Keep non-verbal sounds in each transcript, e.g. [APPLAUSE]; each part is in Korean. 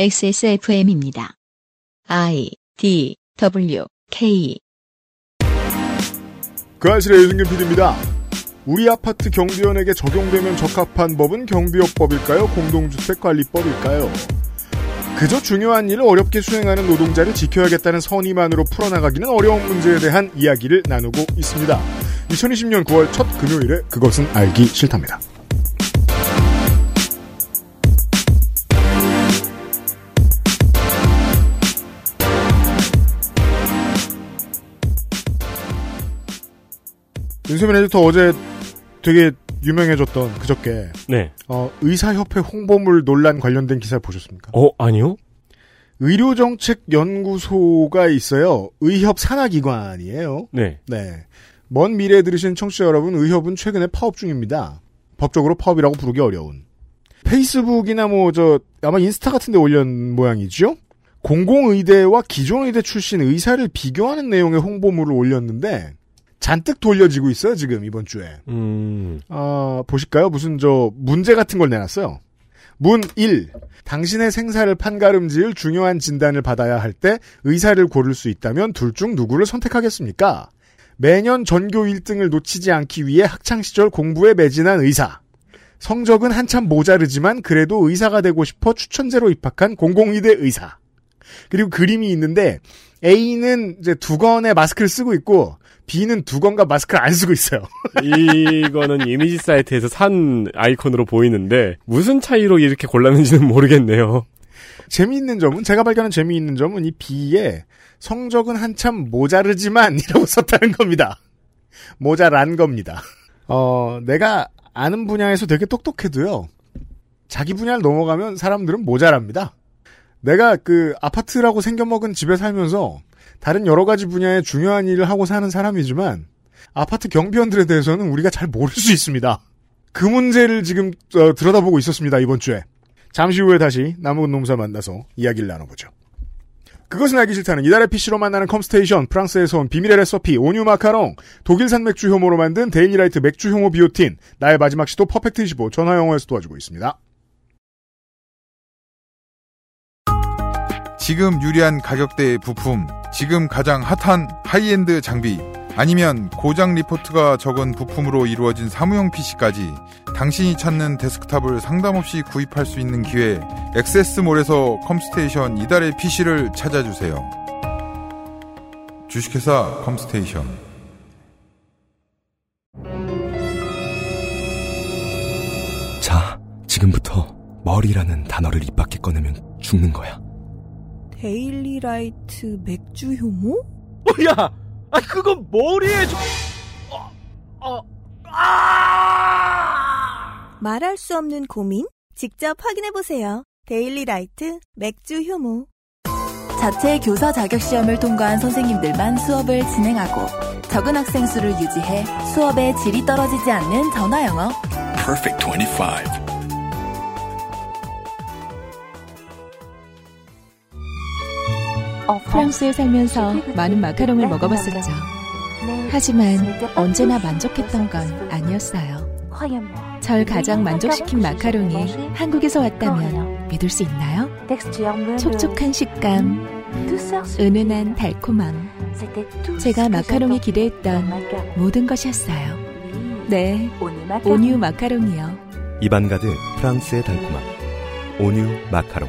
XSFM입니다. I D W K 그 아실의 유승균 PD입니다. 우리 아파트 경비원에게 적용되면 적합한 법은 경비업법일까요? 공동주택관리법일까요? 그저 중요한 일을 어렵게 수행하는 노동자를 지켜야겠다는 선의만으로 풀어나가기는 어려운 문제에 대한 이야기를 나누고 있습니다. 2020년 9월 첫 금요일에 그것은 알기 싫답니다. 윤세민 에디터 어제 되게 유명해졌던 그저께 네. 어, 의사협회 홍보물 논란 관련된 기사 보셨습니까? 어, 아니요? 의료정책연구소가 있어요. 의협 산하기관이에요. 네. 네. 먼 미래에 들으신 청취자 여러분, 의협은 최근에 파업 중입니다. 법적으로 파업이라고 부르기 어려운. 페이스북이나 뭐, 저, 아마 인스타 같은 데 올린 모양이죠? 공공의대와 기존의대 출신 의사를 비교하는 내용의 홍보물을 올렸는데, 잔뜩 돌려지고 있어요, 지금, 이번 주에. 음, 어, 보실까요? 무슨 저 문제 같은 걸 내놨어요. 문 1. 당신의 생사를 판가름 지을 중요한 진단을 받아야 할 때 의사를 고를 수 있다면 둘 중 누구를 선택하겠습니까? 매년 전교 1등을 놓치지 않기 위해 학창시절 공부에 매진한 의사. 성적은 한참 모자르지만 그래도 의사가 되고 싶어 추천제로 입학한 공공의대 의사. 그리고 그림이 있는데 A는 이제 두 건의 마스크를 쓰고 있고 B는 두건과 마스크를 안 쓰고 있어요. [LAUGHS] 이거는 이미지 사이트에서 산 아이콘으로 보이는데 무슨 차이로 이렇게 골랐는지는 모르겠네요. 재미있는 점은 제가 발견한 재미있는 점은 이 B에 성적은 한참 모자르지만이라고 [LAUGHS] 썼다는 겁니다. 모자란 겁니다. 어, 내가 아는 분야에서 되게 똑똑해도요. 자기 분야를 넘어가면 사람들은 모자랍니다. 내가 그 아파트라고 생겨먹은 집에 살면서 다른 여러 가지 분야의 중요한 일을 하고 사는 사람이지만 아파트 경비원들에 대해서는 우리가 잘 모를 수 있습니다. 그 문제를 지금 어, 들여다보고 있었습니다 이번 주에. 잠시 후에 다시 남우근 노무사 만나서 이야기를 나눠보죠. 그것은 알기 싫다는 이달의 PC로 만나는 컴스테이션, 프랑스에서 온 비밀의 레시피, 오뉴 마카롱, 독일산 맥주 효모로 만든 데일리라이트 맥주 효모 비오틴, 나의 마지막 시도 퍼펙트 25 전화영어에서 도와주고 있습니다. 지금 유리한 가격대의 부품, 지금 가장 hot한 high-end 장비, 아니면 고장 리포트가 적은 부품으로 이루어진 사무용 PC까지 당신이 찾는 데스크탑을 상담 없이 구입할 수 있는 기회, 엑세스몰에서 컴스테이션 이달의 PC를 찾아주세요. 주식회사 컴스테이션. 자, 지금부터 머리라는 단어를 입 밖에 꺼내면 죽는 거야. 데일리 라이트 맥주 효모? 야, 아 그건 머리에 좀... 어, 어, 아! 말할 수 없는 고민? 직접 확인해보세요. 데일리 라이트 맥주 효모. 자체 교사 자격 시험을 통과한 선생님들만 수업을 진행하고 적은 학생 수를 유지해 수업의 질이 떨어지지 않는 전화 영어. Perfect 25. 프랑스에 살면서 많은 마카롱을 먹어봤었죠. 하지만 언제나 만족했던 건 아니었어요. 절 가장 만족시킨 마카롱이 한국에서 왔다면 믿을 수 있나요? 촉촉한 식감, 은은한 달콤함. 제가 마카롱이 기대했던 모든 것이었어요. 네, 오뉴 마카롱이요. 가득 프랑스의 달콤함. 오뉴 마카롱.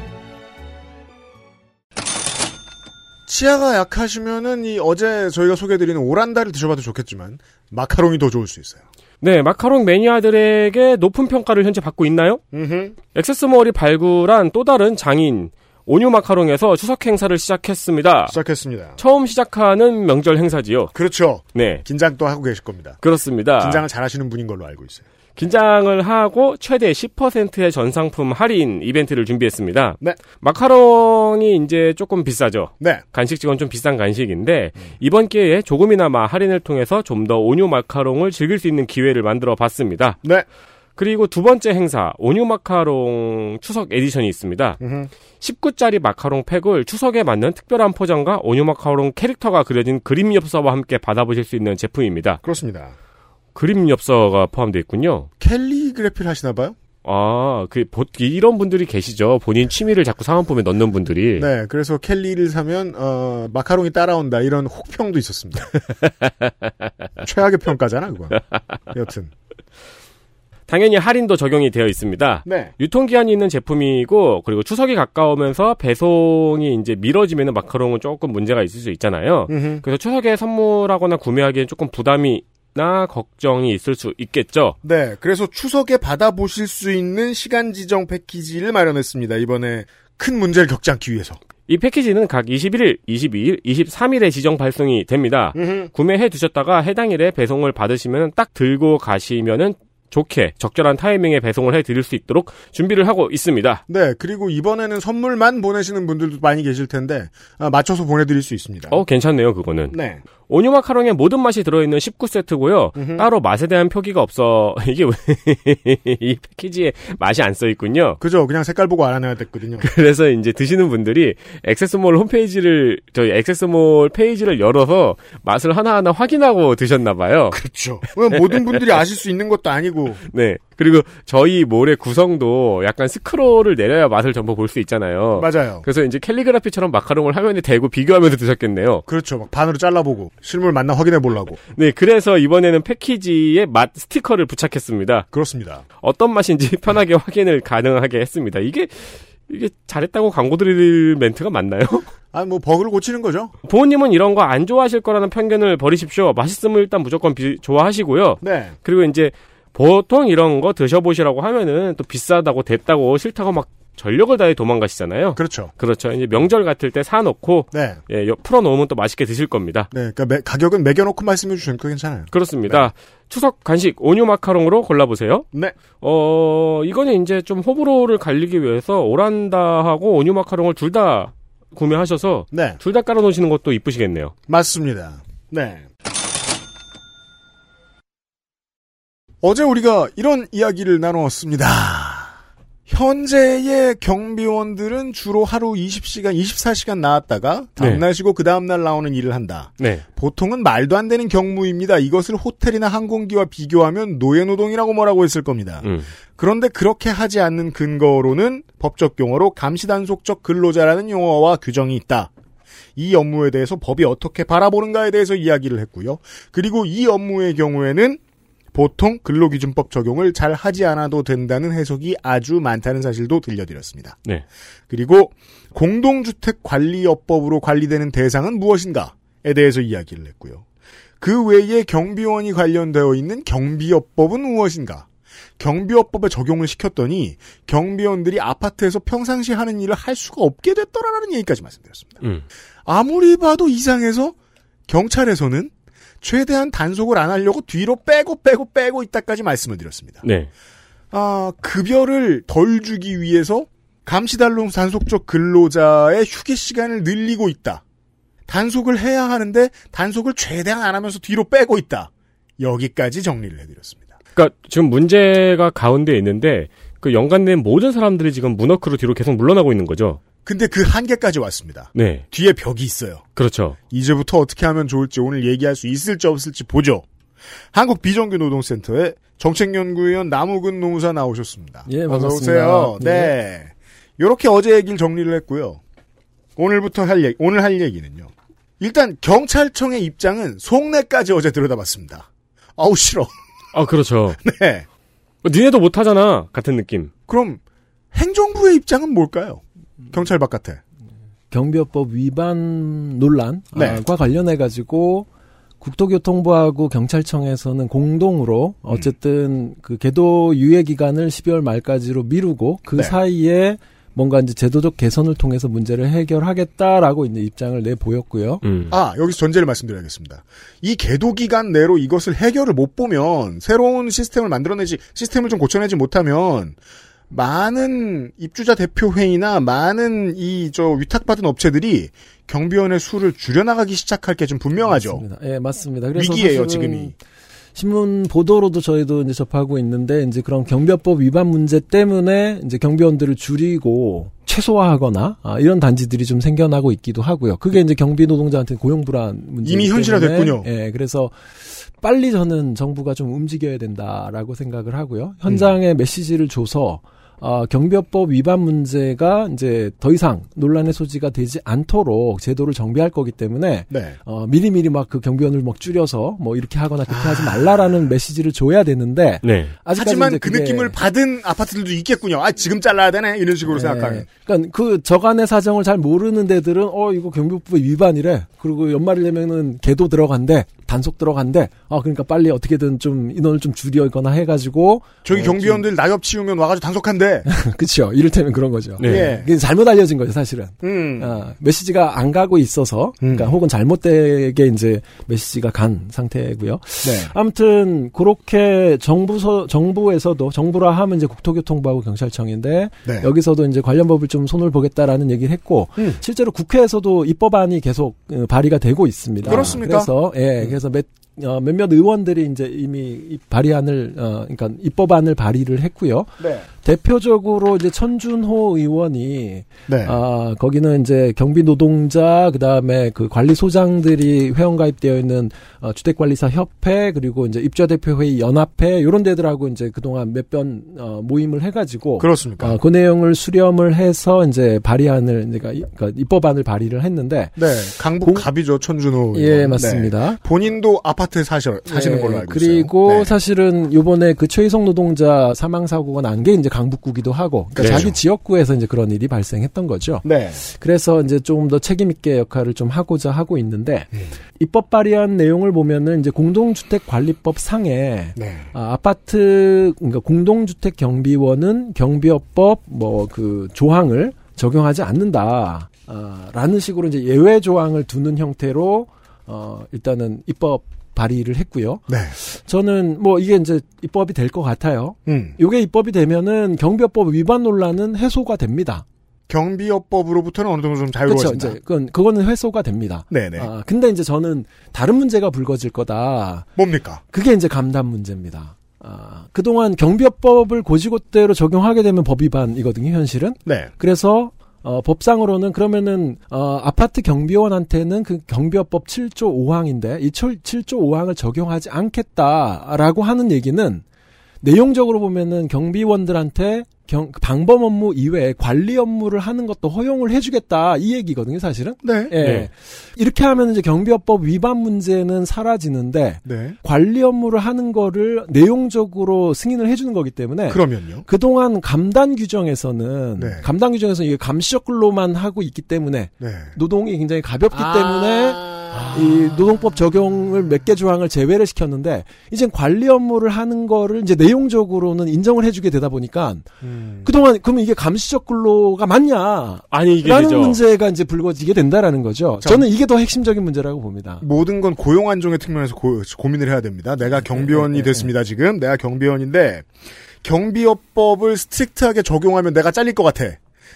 치아가 약하시면은 이 어제 저희가 소개해드리는 오란다를 드셔봐도 좋겠지만 마카롱이 더 좋을 수 있어요. 네, 마카롱 매니아들에게 높은 평가를 현재 받고 있나요? 음흠. 액세스몰이 발굴한 또 다른 장인 오뉴 마카롱에서 추석 행사를 시작했습니다. 시작했습니다. 처음 시작하는 명절 행사지요. 그렇죠. 네, 긴장도 하고 계실 겁니다. 그렇습니다. 긴장을 잘 하시는 분인 걸로 알고 있어요. 긴장을 하고 최대 10%의 전상품 할인 이벤트를 준비했습니다. 네. 마카롱이 이제 조금 비싸죠. 네. 간식직은 좀 비싼 간식인데 이번 기회에 조금이나마 할인을 통해서 좀더 오뉴 마카롱을 즐길 수 있는 기회를 만들어 봤습니다. 네. 그리고 두 번째 행사 오뉴 마카롱 추석 edition이 있습니다. 음흠. 19짜리 마카롱 팩을 추석에 맞는 특별한 포장과 오뉴 마카롱 캐릭터가 그려진 그림 엽서와 함께 받아보실 수 있는 제품입니다. 그렇습니다. 그림 엽서가 포함되어 있군요. 캘리그래피를 하시나 봐요? 아, 그, 보, 이런 분들이 계시죠. 본인 취미를 자꾸 사은품에 넣는 분들이. 네, 그래서 캘리를 사면 어, 마카롱이 따라온다 이런 혹평도 있었습니다. [LAUGHS] 최악의 평가잖아 그건. 여튼. 당연히 할인도 적용이 되어 있습니다. 네. 유통기한이 있는 제품이고, 그리고 추석이 가까우면서 배송이 이제 미뤄지면 마카롱은 조금 문제가 있을 수 있잖아요. 음흠. 그래서 추석에 선물하거나 구매하기엔 조금 부담이 나 걱정이 있을 수 있겠죠. 네, 그래서 추석에 받아보실 수 있는 시간 지정 패키지를 마련했습니다. 이번에 큰 문제를 겪지 않기 위해서. 이 패키지는 각 21일, 22일, 23일에 지정 발송이 됩니다. 구매해 두셨다가 해당 일에 배송을 받으시면 딱 들고 가시면은 좋게 적절한 타이밍에 배송을 해 드릴 수 있도록 준비를 하고 있습니다. 네, 그리고 이번에는 선물만 보내시는 분들도 많이 계실 텐데 아, 맞춰서 보내드릴 수 있습니다. 어, 괜찮네요, 그거는. 네. 오뉴 마카롱의 모든 맛이 들어있는 19세트고요. 음흠. 따로 맛에 대한 표기가 없어. [LAUGHS] 이게 왜이 패키지에 맛이 안 써 있군요. 그죠? 그냥 색깔 보고 알아내야 됐거든요. [LAUGHS] 그래서 이제 드시는 분들이 액세스몰 홈페이지를 저희 액세스몰 페이지를 열어서 맛을 하나하나 확인하고 드셨나 봐요. 그렇죠. 모든 분들이 아실 수 있는 것도 아니고. [LAUGHS] 네. 그리고 저희 몰의 구성도 약간 스크롤을 내려야 맛을 전부 볼 수 있잖아요. 맞아요. 그래서 이제 캘리그라피처럼 마카롱을 화면에 대고 비교하면서 드셨겠네요. 그렇죠. 막 반으로 잘라보고 실물 맞나 확인해 보려고. 네, 그래서 이번에는 패키지에 맛 스티커를 부착했습니다. 그렇습니다. 어떤 맛인지 [LAUGHS] 편하게 확인을 가능하게 했습니다. 이게 이게 잘했다고 광고 드릴 멘트가 맞나요? [LAUGHS] 아, 뭐 버그를 고치는 거죠. 부모님은 이런 거 안 좋아하실 거라는 편견을 버리십시오. 맛있으면 일단 무조건 비- 좋아하시고요. 네. 그리고 이제 보통 이런 거 드셔보시라고 하면은 또 비싸다고 됐다고 싫다고 막 전력을 다해 도망가시잖아요. 그렇죠. 그렇죠. 이제 명절 같을 때 사놓고 네. 예, 여- 풀어놓으면 또 맛있게 드실 겁니다. 네. 그러니까 매- 가격은 매겨놓고 말씀해 주시면 그 괜찮아요. 그렇습니다. 추석 간식 오뉴 마카롱으로 골라보세요. 네. 어, 이거는 이제 좀 호불호를 갈리기 위해서 오란다하고 오뉴 마카롱을 둘 다 구매하셔서 네. 둘 다 깔아놓으시는 것도 이쁘시겠네요. 맞습니다. 네. 어제 우리가 이런 이야기를 나누었습니다. 현재의 경비원들은 주로 하루 20시간, 24시간 나왔다가 다음날 쉬고 그 다음날 나오는 일을 한다. 네. 보통은 말도 안 되는 경무입니다. 이것을 호텔이나 항공기와 비교하면 노예노동이라고 뭐라고 했을 겁니다. 음. 그런데 그렇게 하지 않는 근거로는 법적 용어로 감시단속적 근로자라는 용어와 규정이 있다. 이 업무에 대해서 법이 어떻게 바라보는가에 대해서 이야기를 했고요. 그리고 이 업무의 경우에는 보통 근로기준법 적용을 잘 하지 않아도 된다는 해석이 아주 많다는 사실도 들려드렸습니다. 네. 그리고 공동주택관리업법으로 관리되는 대상은 무엇인가에 대해서 이야기를 했고요. 그 외에 경비원이 관련되어 있는 경비업법은 무엇인가? 경비업법에 적용을 시켰더니 경비원들이 아파트에서 평상시 하는 일을 할 수가 없게 됐더라라는 얘기까지 말씀드렸습니다. 음. 아무리 봐도 이상해서 경찰에서는 최대한 단속을 안 하려고 뒤로 빼고 빼고 빼고 있다까지 말씀을 드렸습니다. 네. 아, 급여를 덜 주기 위해서 감시단속 단속적 근로자의 휴게 시간을 늘리고 있다. 단속을 해야 하는데 단속을 최대한 안 하면서 뒤로 빼고 있다. 여기까지 정리를 해드렸습니다. 그러니까 지금 문제가 가운데 있는데 그 연관된 모든 사람들이 지금 문워크로 뒤로 계속 물러나고 있는 거죠. 근데 그 한계까지 왔습니다. 네. 뒤에 벽이 있어요. 그렇죠. 이제부터 어떻게 하면 좋을지 오늘 얘기할 수 있을지 없을지 보죠. 한국 비정규 노동센터의 정책연구위원 남우근 노무사 나오셨습니다. 예, 어서 반갑습니다. 오세요. 예. 네. 이렇게 어제 얘기를 정리를 했고요. 오늘부터 할 얘기, 오늘 할 얘기는요. 일단 경찰청의 입장은 속내까지 어제 들여다봤습니다. 아우 싫어. [LAUGHS] 아 그렇죠. [LAUGHS] 네. 니네도 못하잖아 같은 느낌. 그럼 행정부의 입장은 뭘까요? 경찰 바깥에. 경비업법 위반 논란과 네. 관련해 가지고 국토교통부하고 경찰청에서는 공동으로 음. 어쨌든 그 계도 유예 기간을 12월 말까지로 미루고 그 네. 사이에 뭔가 이제 제도적 개선을 통해서 문제를 해결하겠다라고 이제 입장을 내 보였고요. 음. 아, 여기서 전제를 말씀드려야겠습니다. 이 계도 기간 내로 이것을 해결을 못 보면 새로운 시스템을 만들어내지 시스템을 좀 고쳐내지 못하면 많은 입주자 대표 회의나 많은 이 저 위탁받은 업체들이 경비원의 수를 줄여나가기 시작할 게 좀 분명하죠. 맞습니다. 예, 맞습니다. 그래서 위기예요, 지금이. 신문 보도로도 저희도 이제 접하고 있는데 이제 그런 경비업법 위반 문제 때문에 이제 경비원들을 줄이고 최소화하거나 아, 이런 단지들이 좀 생겨나고 있기도 하고요. 그게 이제 경비 노동자한테 고용 불안 문제 이미 현실화됐군요. 예, 그래서 빨리 저는 정부가 좀 움직여야 된다라고 생각을 하고요. 현장에 음. 메시지를 줘서 어, 경비업법 위반 문제가 이제 더 이상 논란의 소지가 되지 않도록 제도를 정비할 거기 때문에 네. 어, 미리미리 막 그 경비원을 막 줄여서 뭐 이렇게 하거나 그렇게 아... 하지 말라라는 메시지를 줘야 되는데 네. 하지만 그 느낌을 받은 아파트들도 있겠군요. 아 지금 잘라야 되네 이런 식으로 네. 생각하는. 그러니까 그 저간의 사정을 잘 모르는 데들은 어 이거 경비법 위반이래. 그리고 연말이 되면은 개도 들어간대. 단속 들어간대. 아 그러니까 빨리 어떻게든 좀 인원을 좀 줄이거나 해가지고 저기 어, 경비원들 나엽 치우면 와가지고 단속한대. [LAUGHS] 그렇죠. 이를테면 그런 거죠. 네. 예. 잘못 알려진 거죠 사실은. 음. 어, 메시지가 안 가고 있어서 그러니까 음. 혹은 잘못되게 이제 메시지가 간 상태고요. 네. 아무튼 그렇게 정부서 정부에서도 정부라 하면 이제 국토교통부하고 경찰청인데 네. 여기서도 이제 관련 법을 좀 손을 보겠다라는 얘기를 했고 음. 실제로 국회에서도 입법안이 계속 어, 발의가 되고 있습니다. 그렇습니까? 그래서 예, 음. 그래서 몇 어, 몇몇 의원들이 이제 이미 발의안을 어, 그러니까 입법안을 발의를 했고요. 네. 대표적으로 이제 천준호 의원이 네. 아 거기는 이제 경비 노동자 그다음에 그 관리 소장들이 회원 가입되어 있는 어, 주택관리사 협회 그리고 이제 입주 대표 회의 연합회 이런 데들하고 이제 그동안 몇번 어, 모임을 해가지고 그렇습니까? 어, 그 내용을 수렴을 해서 이제 발의안을 그러니까, 그러니까 입법안을 발의를 했는데 네 강북 공... 갑이죠 천준호 예 의원. 맞습니다. 네. 본인도 아파트 사시, 사시는 네. 걸로 알고 그리고 있어요. 그리고 네. 사실은 요번에 그 최희성 노동자 사망 사고가 난 게 이제 강북구기도 하고 그러니까 네. 자기 지역구에서 이제 그런 일이 발생했던 거죠. 네. 그래서 이제 조금 더 책임 있게 역할을 좀 하고자 하고 있는데 음. 입법 발의한 내용을 보면은 이제 공동주택 관리법 상에 네. 아, 아파트 그러니까 공동주택 경비원은 경비업법 뭐 그 조항을 적용하지 않는다. 아, 라는 식으로 이제 예외 조항을 두는 형태로 어 일단은 입법 발의를 했고요. 네. 저는 뭐 이게 이제 입법이 될 것 같아요. 음. 이게 입법이 되면은 경비업법 위반 논란은 해소가 됩니다. 경비업법으로부터는 어느 정도 좀 자유로워진다. 그렇죠. 그건 그거는 해소가 됩니다. 네네. 아, 근데 이제 저는 다른 문제가 불거질 거다. 뭡니까? 그게 이제 감담 문제입니다. 아, 그동안 경비업법을 고지고대로 적용하게 되면 법 위반이거든요, 현실은. 네. 그래서 어, 법상으로는 그러면은 어, 아파트 경비원한테는 그 경비업법 7조 5항인데 이 7조 5항을 적용하지 않겠다라고 하는 얘기는 내용적으로 보면은 경비원들한테 경, 방범 업무 이외에 관리 업무를 하는 것도 허용을 해주겠다 이 얘기거든요, 사실은. 네. 예. 네. 이렇게 하면 이제 경비업법 위반 문제는 사라지는데 네. 관리 업무를 하는 거를 내용적으로 승인을 해주는 거기 때문에 그러면요. 그 동안 감단 규정에서는 네. 감단 규정에서는 이게 감시적 근로만 하고 있기 때문에 네. 노동이 굉장히 가볍기 아~ 때문에 이 노동법 적용을 몇 개 조항을 제외를 시켰는데 이제 관리 업무를 하는 거를 이제 내용적으로는 인정을 해주게 되다 보니까 음. 그동안 그러면 이게 감시적 근로가 맞냐? 아니 이게 라는 되죠. 문제가 이제 불거지게 된다라는 거죠. 자, 저는 이게 더 핵심적인 문제라고 봅니다. 모든 건 고용 안정의 측면에서 고, 민을 해야 됩니다. 내가 경비원이 네, 네, 됐습니다. 지금 내가 경비원인데 경비업법을 strict하게 적용하면 내가 잘릴 것 같아.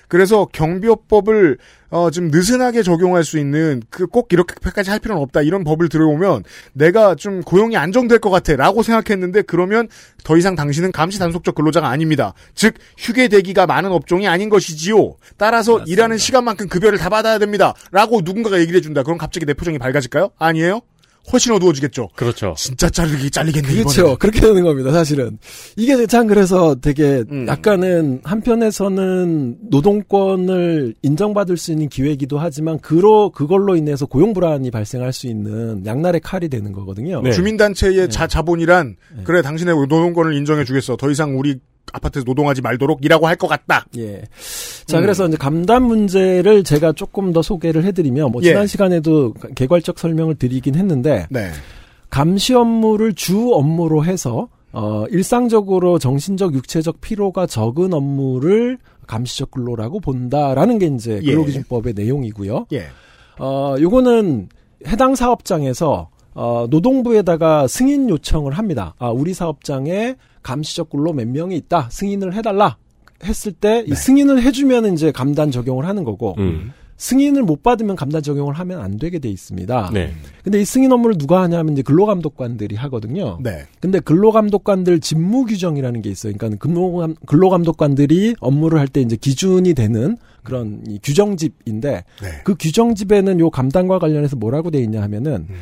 그래서 경비업법을 어, 좀 느슨하게 적용할 수 있는 그 꼭 이렇게까지 할 필요는 없다 이런 법을 들어오면 내가 좀 고용이 안정될 것 같아라고 생각했는데 그러면 더 이상 당신은 감시 단속적 근로자가 아닙니다. 즉 휴게 대기가 많은 업종이 아닌 것이지요. 따라서 맞습니다. 일하는 시간만큼 급여를 다 받아야 됩니다.라고 누군가가 얘기를 해준다. 그럼 갑자기 내 표정이 밝아질까요? 아니에요? 훨씬 어두워지겠죠. 그렇죠. 진짜 자르기 잘리겠네. 그렇죠. 이번에는. 그렇게 되는 겁니다. 사실은 이게 참 그래서 되게 음. 약간은 한편에서는 노동권을 인정받을 수 있는 기회이기도 하지만 그로 그걸로 인해서 고용 불안이 발생할 수 있는 양날의 칼이 되는 거거든요. 네. 주민단체의 자, 자본이란 그래 당신의 노동권을 인정해주겠어. 더 이상 우리 아파트에서 노동하지 말도록이라고 할 것 같다. 예. 자, 음. 그래서 이제 감담 문제를 제가 조금 더 소개를 해드리면, 뭐, 지난 예. 시간에도 개괄적 설명을 드리긴 했는데, 네. 감시 업무를 주 업무로 해서, 어, 일상적으로 정신적, 육체적 피로가 적은 업무를 감시적 근로라고 본다라는 게 이제 예. 근로기준법의 내용이고요. 예. 어, 요거는 해당 사업장에서 어, 노동부에다가 승인 요청을 합니다. 아, 우리 사업장에 감시적 근로 몇 명이 있다. 승인을 해달라. 했을 때, 이 네. 승인을 해주면 이제 감단 적용을 하는 거고, 음. 승인을 못 받으면 감단 적용을 하면 안 되게 돼 있습니다. 네. 근데 이 승인 업무를 누가 하냐면 이제 근로감독관들이 하거든요. 네. 근데 근로감독관들 직무 규정이라는 게 있어요. 그러니까 근로감, 근로감독관들이 업무를 할 때 이제 기준이 되는 그런 이 규정집인데 네. 그 규정집에는 요 감단과 관련해서 뭐라고 돼 있냐 하면은 음.